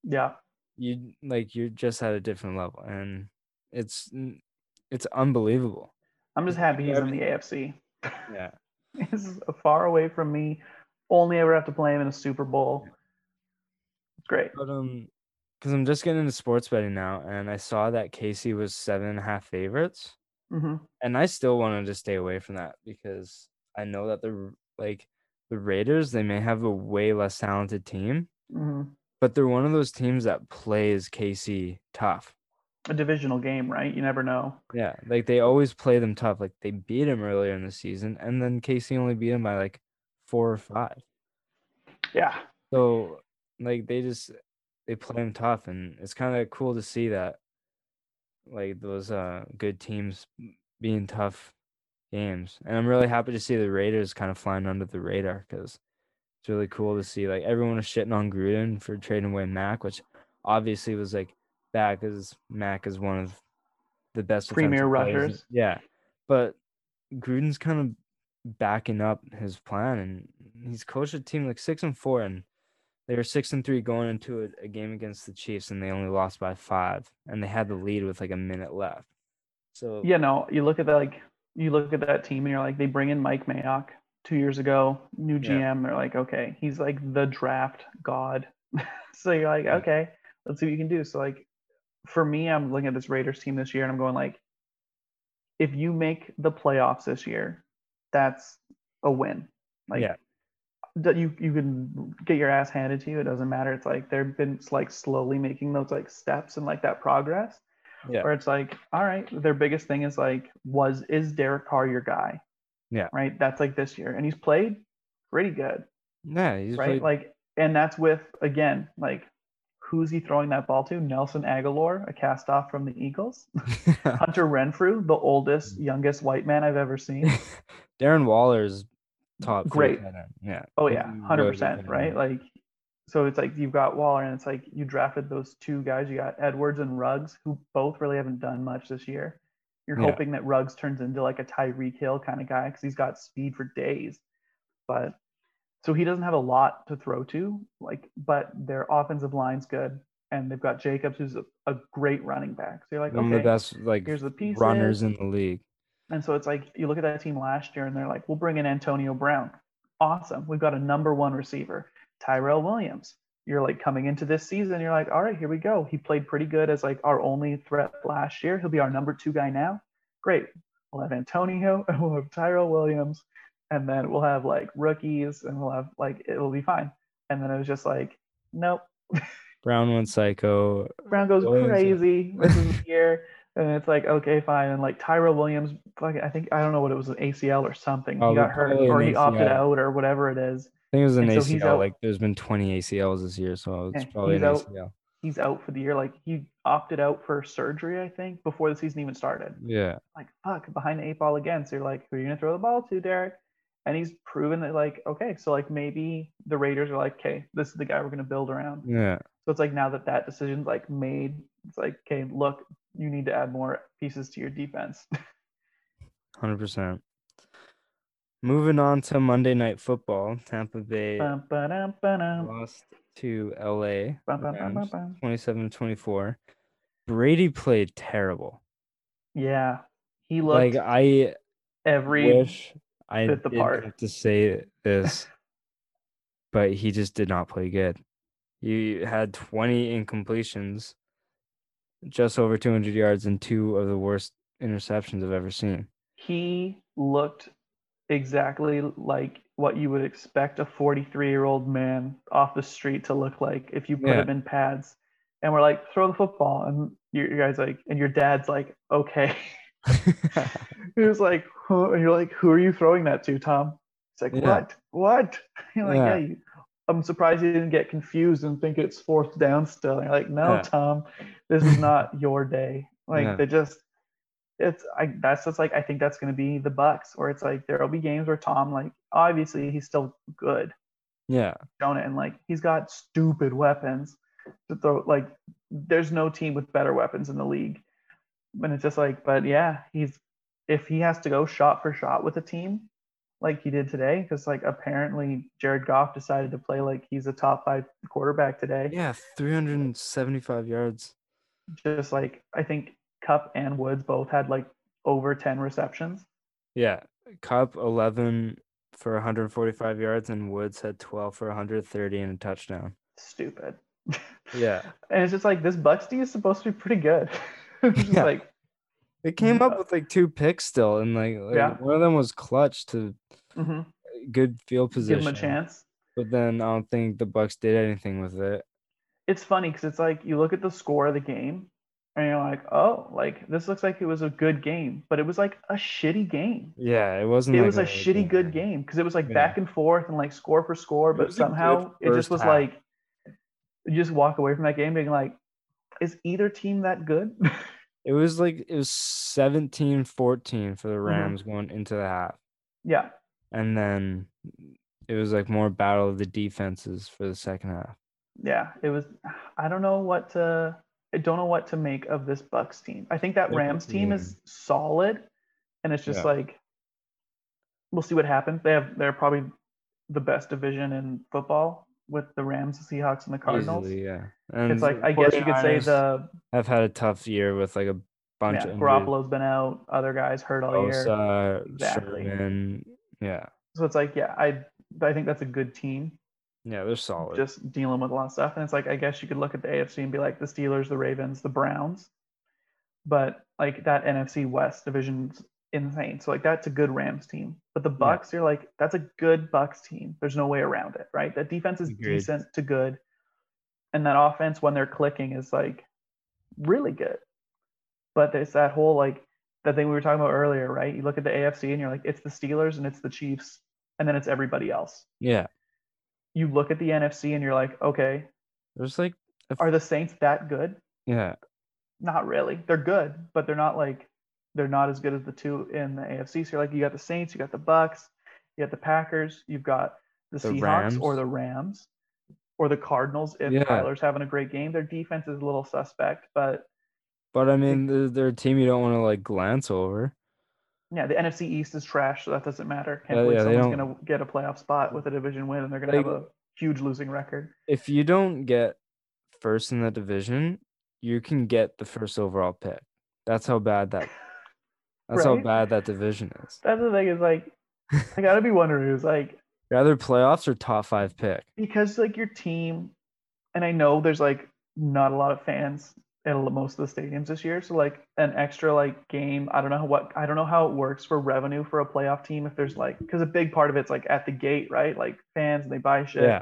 Yeah. You like you're just at a different level, and it's it's unbelievable. I'm just Just happy he's in the. AFC. Yeah. [LAUGHS] He's far away from me. Only ever have to play him in a Super Bowl. It's great. But um, because I'm just getting into sports betting now, and I saw that Casey was seven and a half favorites, hmm and I still wanted to stay away from that because I know that the like the Raiders they may have a way less talented team, hmm but they're one of those teams that plays Casey tough. A divisional game, right? You never know. Yeah, like they always play them tough. Like they beat him earlier in the season, and then KC only beat him by like four or five. Yeah. So like they just they play them tough, and it's kind of cool to see that like those uh good teams being tough games. And I'm really happy to see the Raiders kind of flying under the radar because it's really cool to see like everyone was shitting on Gruden for trading away Mack, which obviously was like bad because Mack is one of the best Premier rushers. Yeah, but Gruden's kind of backing up his plan, and he's coached a team like six and four, and they were six and three going into a, a game against the Chiefs, and they only lost by five, and they had the lead with like a minute left. So Yeah, no, you look at that like you look at that team and you're like, they bring in Mike Mayock two years ago, new Yeah. GM. They're like, okay, he's like the draft god. [LAUGHS] so you're like, Yeah. okay, let's see what you can do. So like for me, I'm looking at this Raiders team this year and I'm going like, if you make the playoffs this year, that's a win. Like Yeah. that you you can get your ass handed to you. It doesn't matter. It's like they've been like slowly making those like steps and like that progress yeah, where it's like, all right, their biggest thing is like, was is Derek Carr your guy? Yeah. Right. That's like this year, and he's played pretty good. Yeah, he's right. played- Like, and that's with again, like, who's he throwing that ball to? Nelson Agholor, a cast off from the Eagles. [LAUGHS] [LAUGHS] Hunter Renfrow, the oldest, youngest white man I've ever seen. [LAUGHS] Darren Waller's top. Great. Yeah. Oh yeah, He hundred would percent, have right? Like, so it's like you've got Waller, and it's like you drafted those two guys. You got Edwards and Ruggs, who both really haven't done much this year. You're Yeah. hoping that Ruggs turns into like a Tyreek Hill kind of guy because he's got speed for days, but so he doesn't have a lot to throw to. Like, but their offensive line's good, and they've got Jacobs, who's a, a great running back. So you're like, One of okay, the best like here's the pieces. runners in the league. And so it's like you look at that team last year and they're like, we'll bring in Antonio Brown. Awesome. We've got a number one receiver, Tyrell Williams. You're like coming into this season, you're like, all right, here we go. He played pretty good as like our only threat last year. He'll be our number two guy now. Great. We'll have Antonio and [LAUGHS] we'll have Tyrell Williams. And then we'll have like rookies and we'll have like it will be fine. And then it was just like, nope. [LAUGHS] Brown went psycho. Brown goes Williams, crazy. This is year. And it's like, okay, fine. And like Tyrell Williams, like I think I don't know what it was, an ACL or something. Oh, he got hurt or he opted out or whatever it is. I think it was an And ACL. out- Like there's been 20 ACLs this year, so it's probably an out. ACL. He's out for the year. Like he opted out for surgery, I think, before the season even started. Yeah. Like, fuck, behind the eight ball again. So you're like, who are you gonna throw the ball to, Derek? And he's proven that, like, okay, so like maybe the Raiders are like, okay, this is the guy we're gonna build around. Yeah. So it's like now that that decision's like made, it's like, okay, look, you need to add more pieces to your defense. 100%. Moving on to Monday Night Football, Tampa Bay Bum, ba-dum, ba-dum, lost to LA bum, bum, bum, bum, Rams, bum. 27-24. Brady played terrible. Yeah, he looked Like I every. wish I bit the part. have to say this, but he just did not play good. He had 20 incompletions, just over 200 yards, and two of the worst interceptions I've ever seen. He looked exactly like what you would expect a 43 year old man off the street to look like if you put Yeah. him in pads. And we're like, throw the football, and your guy's like, and your dad's like, okay. [LAUGHS] [LAUGHS] he was like, who? and you're like, who are you throwing that to, Tom? It's like, Yeah. what? What? [LAUGHS] You're like, Yeah. you, I'm surprised you didn't get confused and think it's fourth down still. And you're like, no, Yeah. Tom, this is not [LAUGHS] your day. Like Yeah. they just, it's I that's just like I think that's gonna be the Bucks, where it's like there'll be games where Tom, like obviously he's still good, yeah, shown it, and like he's got stupid weapons to throw. Like there's no team with better weapons in the league. And it's just like, but yeah, he's if he has to go shot for shot with a team like he did today, because like apparently Jared Goff decided to play like he's a top five quarterback today. yeah, 375 yards. Just like I think Kupp and Woods both had like over 10 receptions. Yeah, Kupp 11 for 145 yards, and Woods had 12 for 130 and a touchdown. Stupid. Yeah, [LAUGHS] And it's just like this Bucks D is supposed to be pretty good. [LAUGHS] [LAUGHS] Yeah. like it came up with like two picks still, and like, like, Yeah. one of them was clutch to mhm, good field position. give him a chance. But then I don't think the Bucks did anything with it. It's funny because it's like you look at the score of the game and you're like, oh, like this looks like it was a good game, but it was like a shitty game. Yeah, it wasn't. It like was a shitty good game because it was like Yeah. back and forth and like score for score, but a somehow it just was half. like you just walk away from that game being like, is either team that good? [LAUGHS] It was like it was 17-14 for Mm-hmm. the Rams going into the half, yeah. and then it was like more battle of the defenses for the second half. yeah, it was. I don't know what to. I don't know what to make of this Bucks team. I think that Rams team is solid, and it's just Yeah. like we'll see what happens. They have they're probably the best division in football with the Rams, the Seahawks, and the Cardinals. Easily, yeah. And It's like I guess you could say 49ers the have had a tough year with like a bunch yeah, of injuries. Garoppolo's been out, other guys hurt all year. Exactly. Sherman, yeah, So it's like yeah, I I think that's a good team. yeah, they're solid. just dealing with a lot of stuff. And it's like I guess you could look at the AFC and be like the Steelers, the Ravens, the Browns, but like that NFC West division's insane. So like that's a good Rams team. But the Bucks, you're like that's a good Bucks team. There's no way around it, right? That defense is Agreed. decent to good, and that offense when they're clicking is like really good. But there's that whole like that thing we were talking about earlier, right? You look at the AFC and you're like, it's the Steelers and it's the Chiefs, and then it's everybody else. Yeah. You look at the NFC and you're like, okay, There's like f- are the Saints that good? yeah. Not really. They're good, but they're not like they're not as good as the two in the AFC. So you're like, you got the Saints, you got the Bucks, you got the Packers, you've got the, The Seahawks Rams. or the Rams or the Cardinals. If Yeah. Kyler's having a great game, their defense is a little suspect, but But I mean, they're, they're a team you don't want to like glance over. yeah, the NFC East is trash, so that doesn't matter. Can't Yeah, believe yeah, someone's gonna get a playoff spot with a division win, and they're gonna have a huge losing record. If you don't get first in the division, you can get the first overall pick. That's how bad that. That's how bad that division is. That's the thing is like, I gotta be wondering is like [LAUGHS] Rather playoffs or top five pick. because like your team, and I know there's like not a lot of fans at most of the stadiums this year, so like an extra like game. I don't know what I don't know how it works for revenue for a playoff team if there's like because a big part of it's like at the gate, right? Like fans and they buy shit. Yeah.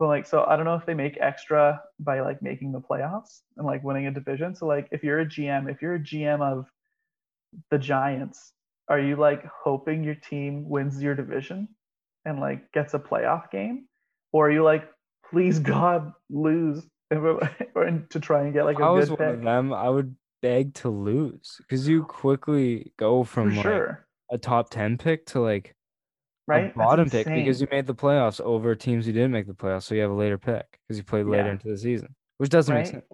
But like, so I don't know if they make extra by like making the playoffs and like winning a division. So like, if you're a GM, if you're a GM of the Giants, are you like hoping your team wins your division and like gets a playoff game, or are you like, please God lose [LAUGHS] and we're- to try and get like If I a was good one of them, I would beg to lose because you quickly go from like sure, a top 10 pick to like right? a bottom pick because you made the playoffs over teams who didn't make the playoffs. So you have a later pick because you played later Yeah. into the season, which doesn't make sense.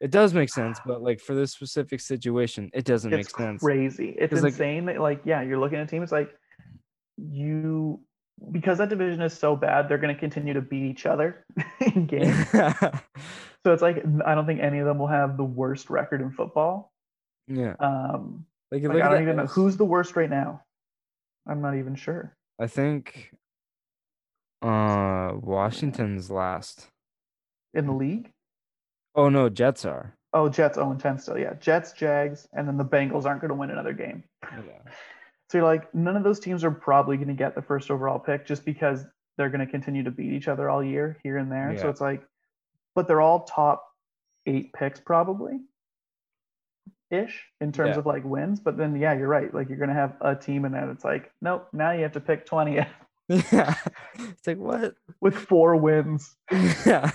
It does make sense, but like for this specific situation, it doesn't make sense. crazy. It's 'Cause, like- insane that like yeah, you're looking at a team. It's like you because that division is so bad, they're going to continue to beat each other [LAUGHS] in games. [LAUGHS] so it's like I don't think any of them will have the worst record in football. yeah. Um, Like, like, I don't even know who's the worst right now. I'm not even sure. I think uh Washington's last. In the league? Oh no, Jets are. Oh, Jets 0 10 still. Yeah, Jets, Jags, and then the Bengals aren't going to win another game. Oh, yeah. So you're like, none of those teams are probably going to get the first overall pick just because they're going to continue to beat each other all year here and there. So it's like, but they're all top eight picks probably ish in terms Yeah. of like wins. But then, yeah, you're right. Like you're going to have a team and then it's like, nope, now you have to pick 20 [LAUGHS] Yeah. It's like what? [LAUGHS] with four wins. [LAUGHS] Yeah.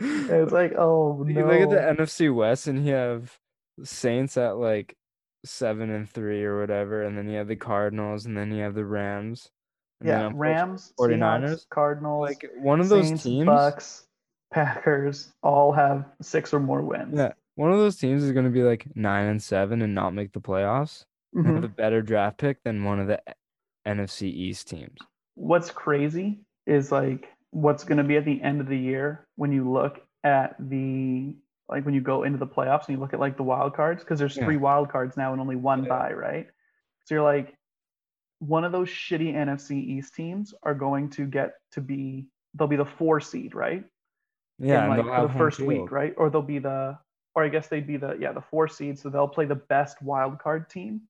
It's like, oh no. [LAUGHS] You look at the NFC West and you have Saints at like seven and three or whatever, and then you have the Cardinals, and then you have the Rams. yeah, Rams, 49ers, 49ers, Cardinals, Like one of those Saints, teams. Bucks, Packers all have six or more wins. Yeah. One of those teams is going to be like nine and seven and not make the playoffs. and Mhm. Have a better draft pick than one of the NFC East teams. what's crazy is like what's going to be at the end of the year when you look at the like when you go into the playoffs and you look at like the wild cards because there's Yeah. three wild cards now and only one Yeah. bye, right? So you're like one of those shitty NFC East teams are going to get to be they'll be the four seed, right? Yeah, in, like the first field. week, right? Or they'll be the or I guess they'd be the yeah, the four seed, so they'll play the best wild card team.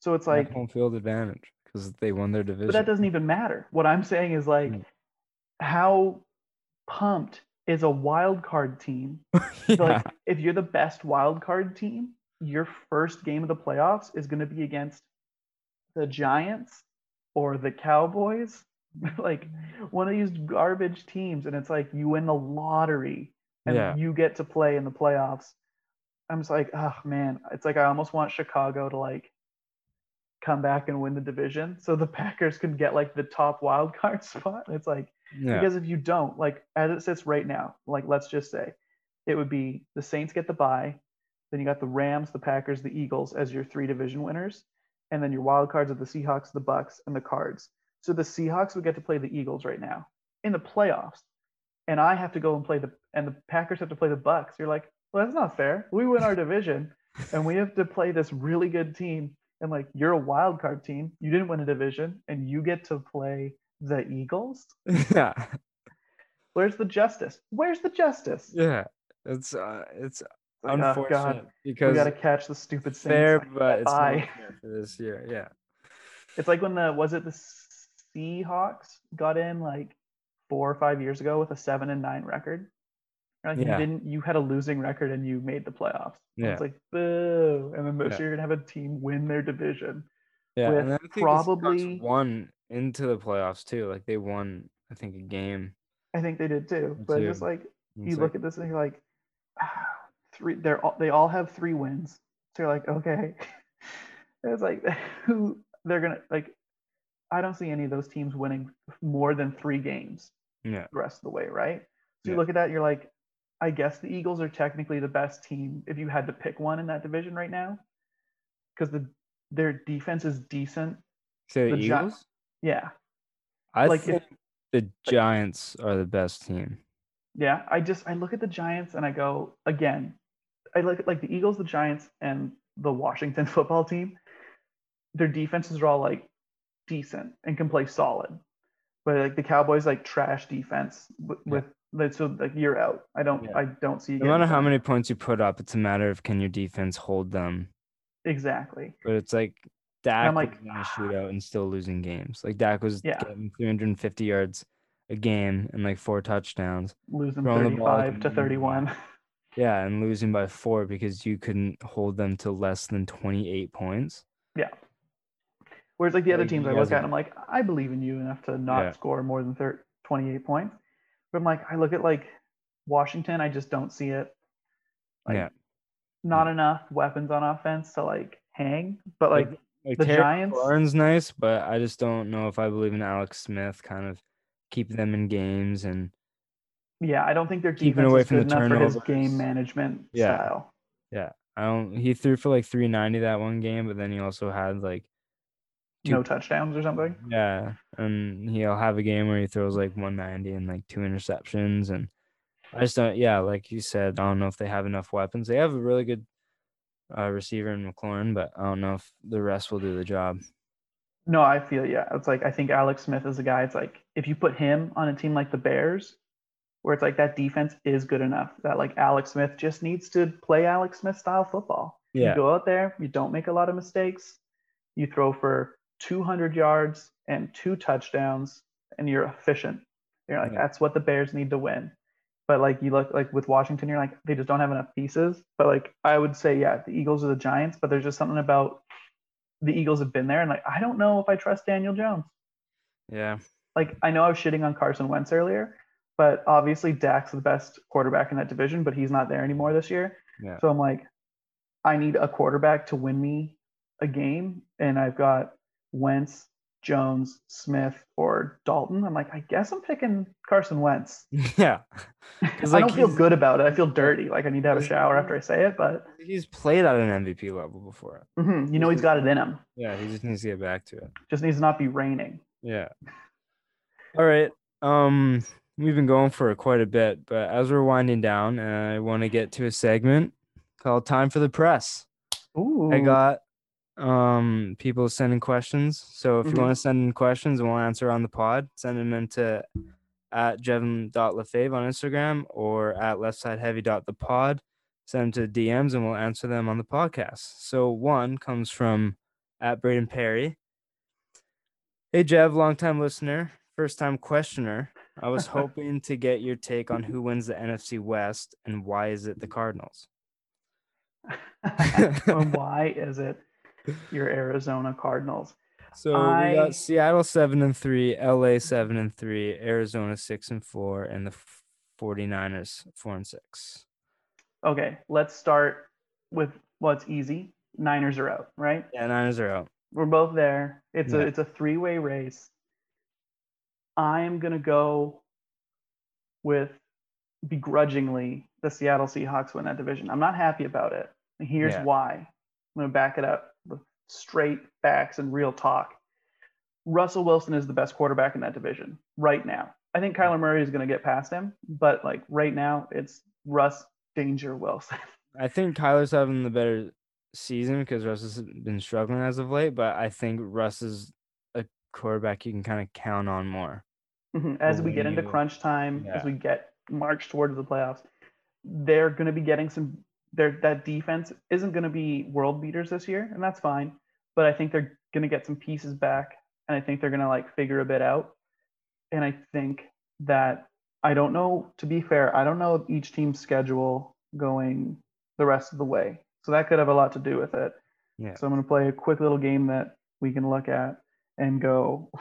So it's like home field advantage because they won their division. but that doesn't even matter. What I'm saying is like, Mm. How pumped is a wild card team? [LAUGHS] yeah. Like, if you're the best wild card team, your first game of the playoffs is going to be against the Giants or the Cowboys, [LAUGHS] like one of these garbage teams, and it's like you win the lottery and Yeah. you get to play in the playoffs. I'm just like, oh man, it's like I almost want Chicago to like come back and win the division so the [LAUGHS] Packers can get like the top wild card spot. It's like yeah. because if you don't, like as it sits right now, like let's just say it would be the Saints get the bye, then you got the Rams, the Packers, the Eagles as your three division winners, and then your wild cards are the Seahawks, the Bucks, and the Cards. So the Seahawks would get to play the Eagles right now in the playoffs, and I have to go and play the and the Packers have to play the Bucks. You're like, well, that's not fair. We win our division, [LAUGHS] and we have to play this really good team. And like, you're a wild card team. You didn't win a division, and you get to play the Eagles. [LAUGHS] yeah. Where's the justice? Where's the justice? Yeah. It's uh it's Like, oh, unfortunate because we got to catch the stupid Saints. fair, like, but it's not for this year. Yeah. It's like when the was it the Seahawks got in like four or five years ago with a seven and nine record, Like Yeah. you didn't, you had a losing record and you made the playoffs. Yeah. It's like boo. And then this Yeah. year you're gonna have a team win their division. Yeah, with and then I think probably- won into the playoffs too. Like they won, I think, a game. I think they did too. But it's just like you it's look like, at this and you're like, ah, [SIGHS] three. They're all, they all have three wins. So you're like, okay. [LAUGHS] it's like [LAUGHS] who they're gonna like. I don't see any of those teams winning more than three games yeah, the rest of the way, right? So you look at that, you're like, I guess the Eagles are technically the best team if you had to pick one in that division right now, because the their defense is decent. So the, the Gi- Eagles. Yeah, I like, if- think the Giants are the best team. Yeah, I just I look at the Giants and I go again. I look at like the Eagles, the Giants, and the Washington [LAUGHS] football team. Their defenses are all like decent and can play solid, but like the Cowboys like trash defense with, Yeah. with like, so like you're out. I don't Yeah. I don't see. No matter how many points you put up, it's a matter of can your defense hold them. exactly. But it's like Dak I'm like, in a shootout ah. and still losing games. Like Dak was Yeah. getting 350 yards a game and like four touchdowns. Losing Throwing 35 to to 31. [LAUGHS] Yeah, and losing by four because you couldn't hold them to less than 28 points. Yeah. Whereas like the other Like, teams I look at, I'm like, I believe in you enough to not Yeah. score more than thir- 28 points. But I'm like, I look at like Washington, I just don't see it. Like, Yeah. not enough weapons on offense to like hang. But like, Like The Terry Giants- McLaurin's nice, but I just don't know if I believe in Alex Smith kind of keep them in games and yeah, I don't think they're Keeping away from the enough for his game management Yeah. style. yeah. I don't he threw for like 390 that one game, but then he also had like Two- No touchdowns or something. Yeah, and he'll have a game where he throws like 190 and like two interceptions, and I just don't. Yeah, like you said, I don't know if they have enough weapons. They have a really good uh, receiver in McLaurin, but I don't know if the rest will do the job. No, I feel yeah. It's like I think Alex Smith is a guy. It's like if you put him on a team like the Bears, where it's like that defense is good enough that like Alex Smith just needs to play Alex Smith style football. Yeah. You go out there, you don't make a lot of mistakes, you throw for 200 yards and two touchdowns, and you're efficient. You're like Yeah. that's what the Bears need to win. But like you look like with Washington, you're like they just don't have enough pieces. But like I would say, yeah, the Eagles are the Giants, but there's just something about the Eagles have been there, and like I don't know if I trust Daniel Jones. Yeah, Like I know I was shitting on Carson Wentz earlier, but obviously Dak's the best quarterback in that division, but he's not there anymore this year. Yeah. So I'm like, I need a quarterback to win me a game, and I've got Wentz, Jones, Smith, or Dalton. I'm like, I guess I'm picking Carson Wentz. [LAUGHS] yeah. Because I like, don't feel good about it. I feel dirty. Like I need to have a shower after I say it, but He's played at an MVP level before. mhm, you know he's got it in him. Yeah, he just needs to get back to it. Just needs to not be raining. Yeah. All right. Um, we've been going for quite a bit, but as we're winding down, uh, I want to get to a segment called "Time for the Press." Ooh. I got um people sending questions. So if you want to send in questions and we'll answer on the pod, send them into at jevon.lefave on Instagram or at leftsideheavy.thepod. Send them to DMs and we'll answer them on the podcast. So one comes from at Braden Perry. Hey Jev, long time listener, first time questioner. I was [LAUGHS] hoping to get your take on who wins the NFC West and why is it the Cardinals? [LAUGHS] and why is it your Arizona Cardinals? So we got Seattle seven and three, LA seven and three, Arizona six and four, and the 49ers four and six. Okay, let's start with well, easy. Niners are out, right? Yeah, Niners are out. We're both there. It's a it's a three way race. I am gonna go with begrudgingly the Seattle Seahawks win that division. I'm not happy about it. And here's Yeah. why. I'm gonna back it up straight facts and real talk. Russell Wilson is the best quarterback in that division right now. I think Kyler Murray is gonna get past him, but like right now, it's Russ Danger Wilson. [LAUGHS] I think Kyler's having the better season because Russ has been struggling as of late, but I think Russ is a quarterback you can kind of count on more. Mhm. as we get into crunch time, as we get march towards the playoffs, they're going to be getting some. Their that defense isn't going to be world beaters this year, and that's fine. But I think they're going to get some pieces back, and I think they're going to like figure a bit out. And I think that I don't know. To be fair, I don't know each team's schedule going the rest of the way, so that could have a lot to do with it. Yeah. So I'm going to play a quick little game that we can look at and go. [SIGHS]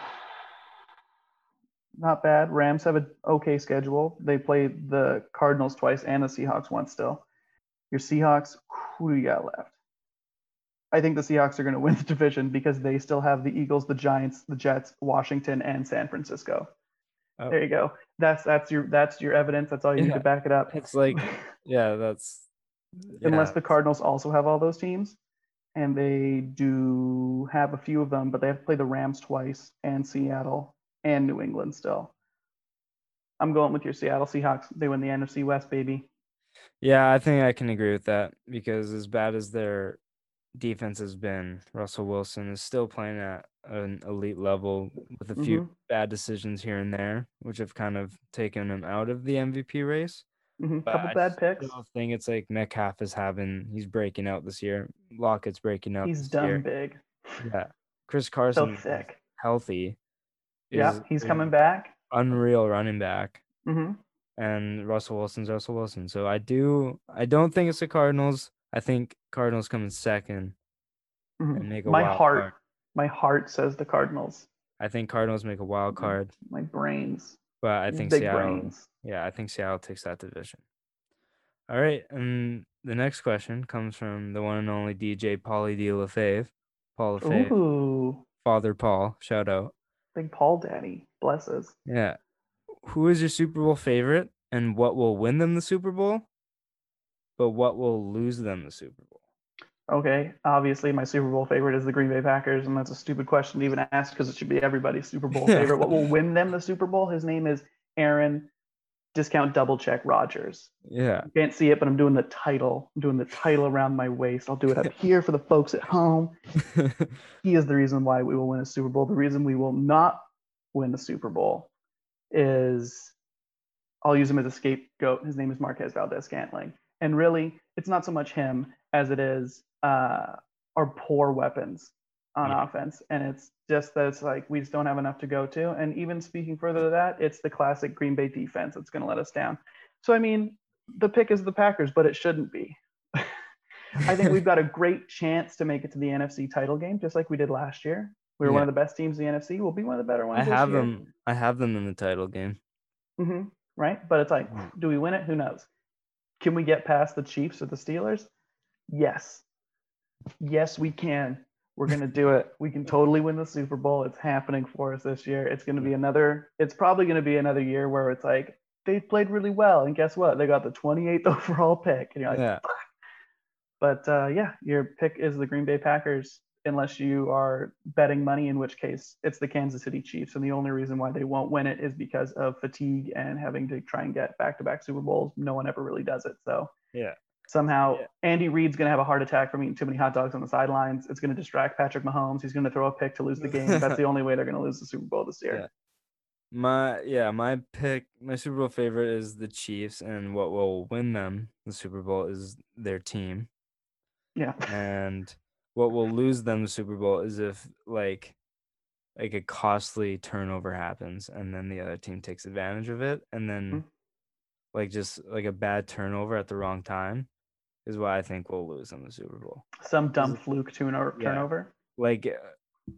Not bad. Rams have an okay schedule. They play the Cardinals twice and the Seahawks once still. Your Seahawks, who do you got left? I think the Seahawks are going to win the division because they still have the Eagles, the Giants, the Jets, Washington, and San Francisco. Oh. There you go. That's that's your that's your evidence. That's all you need to back it up. It's like, [LAUGHS] yeah, that's Unless the Cardinals also have all those teams, and they do have a few of them, but they have to play the Rams twice and Seattle and New England still. I'm going with your Seattle Seahawks. They win the NFC West, baby. Yeah, I think I can agree with that because as bad as their defense has been, Russell Wilson is still playing at an elite level with a few Mhm. bad decisions here and there, which have kind of taken him out of the MVP race. hmm But Couple I bad picks. still think it's like Metcalf is having he's breaking out this year. Lockett's breaking out. He's done year. big. Yeah, Chris Carson is thick. healthy. Yeah, he's coming back. Unreal running back. hmm and Russell Wilson's Russell Wilson. So I do I don't think it's the Cardinals. I think Cardinals come in second and make a My wild heart, card. my heart says the Cardinals. I think Cardinals make a wild Mhm. card, My brains, but I think big Seattle brains. yeah, I think Seattle takes that division. All right, and the next question comes from the one and only DJ Paulie D. LaFave. Paul LaFave. Ooh, Father Paul, shout out. big Paul Daddy, blesses. Yeah. Who is your Super Bowl favorite and what will win them the Super Bowl? But what will lose them the Super Bowl? Okay, obviously my Super Bowl favorite is the Green Bay Packers, and that's a stupid question to even ask because it should be everybody's Super Bowl [LAUGHS] favorite. what will win them the Super Bowl? His name is Aaron. Discount double check Rodgers. Yeah. You can't see it, but I'm doing the title. I'm doing the title around my waist. I'll do it up [LAUGHS] here for the folks at home. [LAUGHS] he is the reason why we will win a Super Bowl. The reason we will not win the Super Bowl is I'll use him as a scapegoat. His name is Marquez Valdes-Scantling. And really, it's not so much him as it is uh, our poor weapons on Yeah. offense. And it's just that it's like we just don't have enough to go to. And even speaking further to that, it's the classic Green Bay defense that's going to let us down. So, I mean, the pick is the Packers, but it shouldn't be. [LAUGHS] I think we've got a great chance to make it to the NFC title game, just like we did last year. We were one of the best teams in the NFC. We'll be one of the better ones. I have year. them. I have them in the title game. hmm right? But it's like, Mm. do we win it? Who knows? Can we get past the Chiefs or the Steelers? Yes. Yes, we can. We're going to do it. We can totally win the Super Bowl. It's happening for us this year. It's going to be another, it's probably going to be another year where it's like, they played really well. And guess what? They got the 28th [LAUGHS] overall pick. And you're like, Yeah. but uh, yeah, your pick is the Green Bay Packers, unless you are betting money, in which case it's the Kansas City Chiefs. And the only reason why they won't win it is because of fatigue and having to try and get back to back Super Bowls. No one ever really does it. So Yeah. somehow Yeah. Andy Reid's going to have a heart attack from eating too many hot dogs on the sidelines. It's going to distract Patrick Mahomes. He's going to throw a pick to lose the game. That's the only way they're going to lose the Super Bowl this year. [LAUGHS] Yeah. My yeah, my pick, my Super Bowl favorite is the Chiefs, and what will win them the Super Bowl is their team, Yeah. and what will lose them the Super Bowl is if like like a costly turnover happens, and then the other team takes advantage of it, and then Mhm. like just like a bad turnover at the wrong time is what I think we'll lose them the Super Bowl. Some dumb fluke turno- Yeah. turnover. like uh,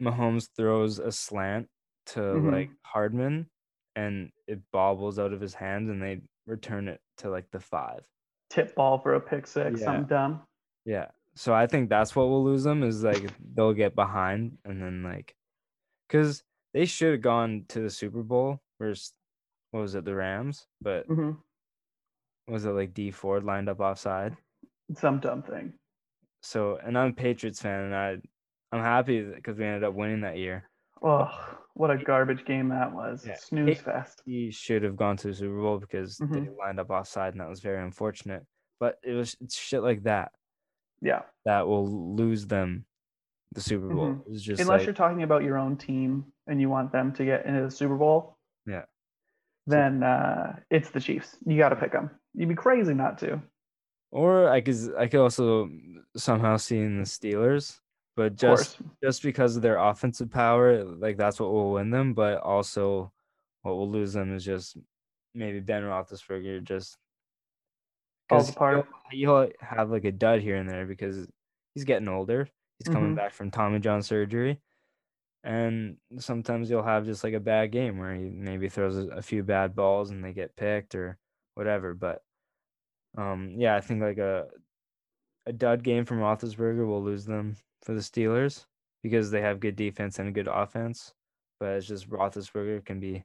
Mahomes throws a slant to Mhm. like Hardman and it bobbles out of his hands and they return it to like the five. Tip ball for a pick six. Yeah. Something dumb. Yeah. So I think that's what will lose them is like they'll get behind and then like because they should have gone to the Super Bowl versus what was it, the Rams? But hmm was it like Dee Ford lined up offside? Some dumb thing. So and I'm a Patriots fan and I I'm happy because we ended up winning that year. Oh, what a garbage game that was. Yeah. Snooze fest. he should have gone to the Super Bowl because they Mhm. lined up offside, and that was very unfortunate. But it was it's shit like that Yeah. that will lose them the Super Bowl. Mhm. It's just Unless like, you're talking about your own team and you want them to get into the Super Bowl, Yeah. then uh, it's the Chiefs. You got to pick them. You'd be crazy not to. or I could I could also somehow see in the Steelers, but just just because of their offensive power, like that's what will win them. But also, what will lose them is just maybe Ben Roethlisberger just Falls apart. He'll, have like a dud here and there because he's getting older. He's coming Mhm. back from Tommy John surgery, and sometimes you'll have just like a bad game where he maybe throws a, few bad balls and they get picked or whatever. But um, yeah, I think like a a dud game from Roethlisberger will lose them for the Steelers because they have good defense and a good offense. But it's just Roethlisberger can be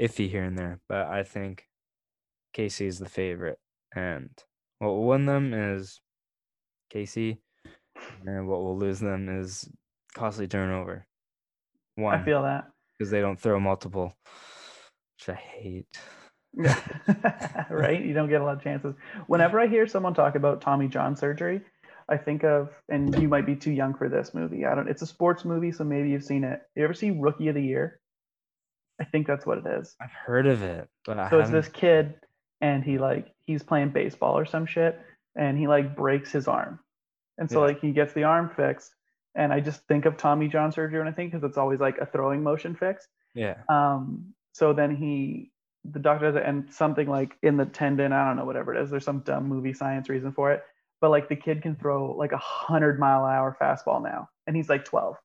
iffy here and there. But I think KC is the favorite, and what will win them is KC, and what will lose them is costly turnover. One I feel that. because they don't throw multiple, which I hate. [LAUGHS] right? You don't get a lot of chances. Whenever I hear someone talk about Tommy John surgery, I think of, and you might be too young for this movie. I don't. It's a sports movie, so maybe you've seen it. You ever see Rookie of the Year? I think that's what it is. I've heard of it, but I So it's this kid, and he like he's playing baseball or some shit, and he like breaks his arm, and so Yeah. like he gets the arm fixed. And I just think of Tommy John surgery when I think because it's always like a throwing motion fix. Yeah, Um, so then he, the doctor does it, and something like in the tendon, I don't know, whatever it is. There's some dumb movie science reason for it, but like the kid can throw like a hundred mile an hour fastball now, and he's like 12.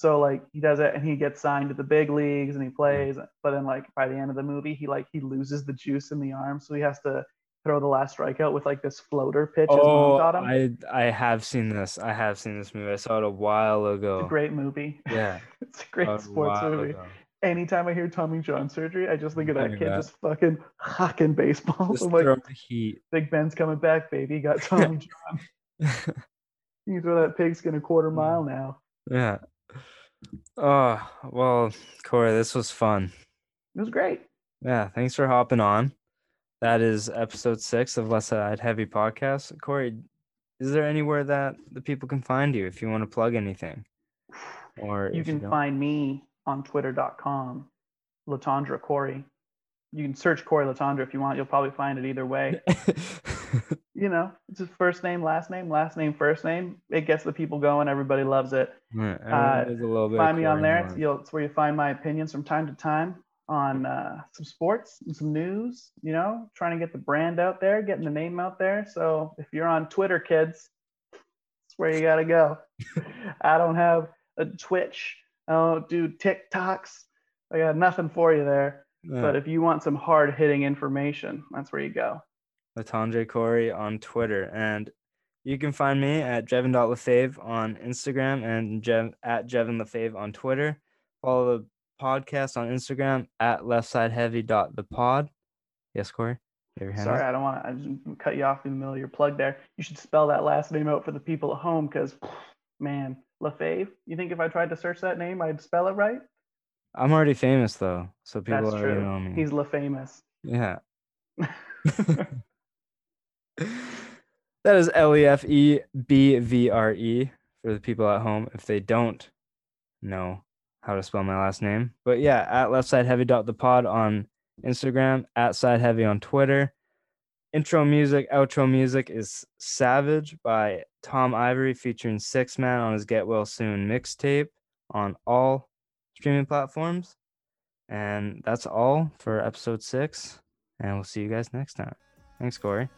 So like he does it, and he gets signed to the big leagues, and he plays. But then like by the end of the movie, he like he loses the juice in the arm, so he has to throw the last strikeout with like this floater pitch Oh. I I have seen this. I have seen this movie. I saw it a while ago. It's a great movie. Yeah, [LAUGHS] it's a great a sports movie. ago. anytime I hear Tommy John surgery, I just think of that kid that. just fucking hocking baseballs. Just [LAUGHS] I'm like, the heat. Big Ben's coming back, baby. Got Tommy [LAUGHS] John. You throw that pigskin a quarter mile now. yeah. Oh well, Cory, this was fun. It was great. Yeah, thanks for hopping on. That is episode six of Left Side Heavy podcast. Cory, is there anywhere that the people can find you if you want to plug anything? Or You can don't? find me on twitter.com, Letendre Cory. You can search Cory Letendre if you want. You'll probably find it either way. [LAUGHS] you know, it's his first name, last name, last name, first name. It gets the people going. Everybody loves it. Yeah, everyone does a little bit find me on there. It's, you'll, it's where you find my opinions from time to time on uh, some sports and some news. You know, trying to get the brand out there, getting the name out there. So if you're on Twitter, kids, that's where you gotta go. [LAUGHS] I don't have a Twitch. I don't do TikToks. I got nothing for you there. Yeah. But if you want some hard hitting information, that's where you go. Letendre Cory on Twitter. And you can find me at Jevon.lefave on Instagram and Jev, at Jevon Lefebvre on Twitter. Follow the podcast on Instagram at leftsideheavy.thepod. Yes, Cory? You have your hand Sorry, up? I don't want to I just cut you off in the middle of your plug there. You should spell that last name out for the people at home because, man, Lefebvre. You think if I tried to search that name, I'd spell it right? I'm already famous though, so people That's already true. know me. He's LaFamous. Yeah. [LAUGHS] [LAUGHS] that is L E F E B V R E for the people at home if they don't know how to spell my last name. But yeah, at leftsideheavy.thepod on Instagram, at sideheavy on Twitter. Intro music, outro music is Savage by Tom Ivory featuring Six Man on his Get Well Soon mixtape on all streaming platforms. And that's all for episode six. And we'll see you guys next time. Thanks, Cory.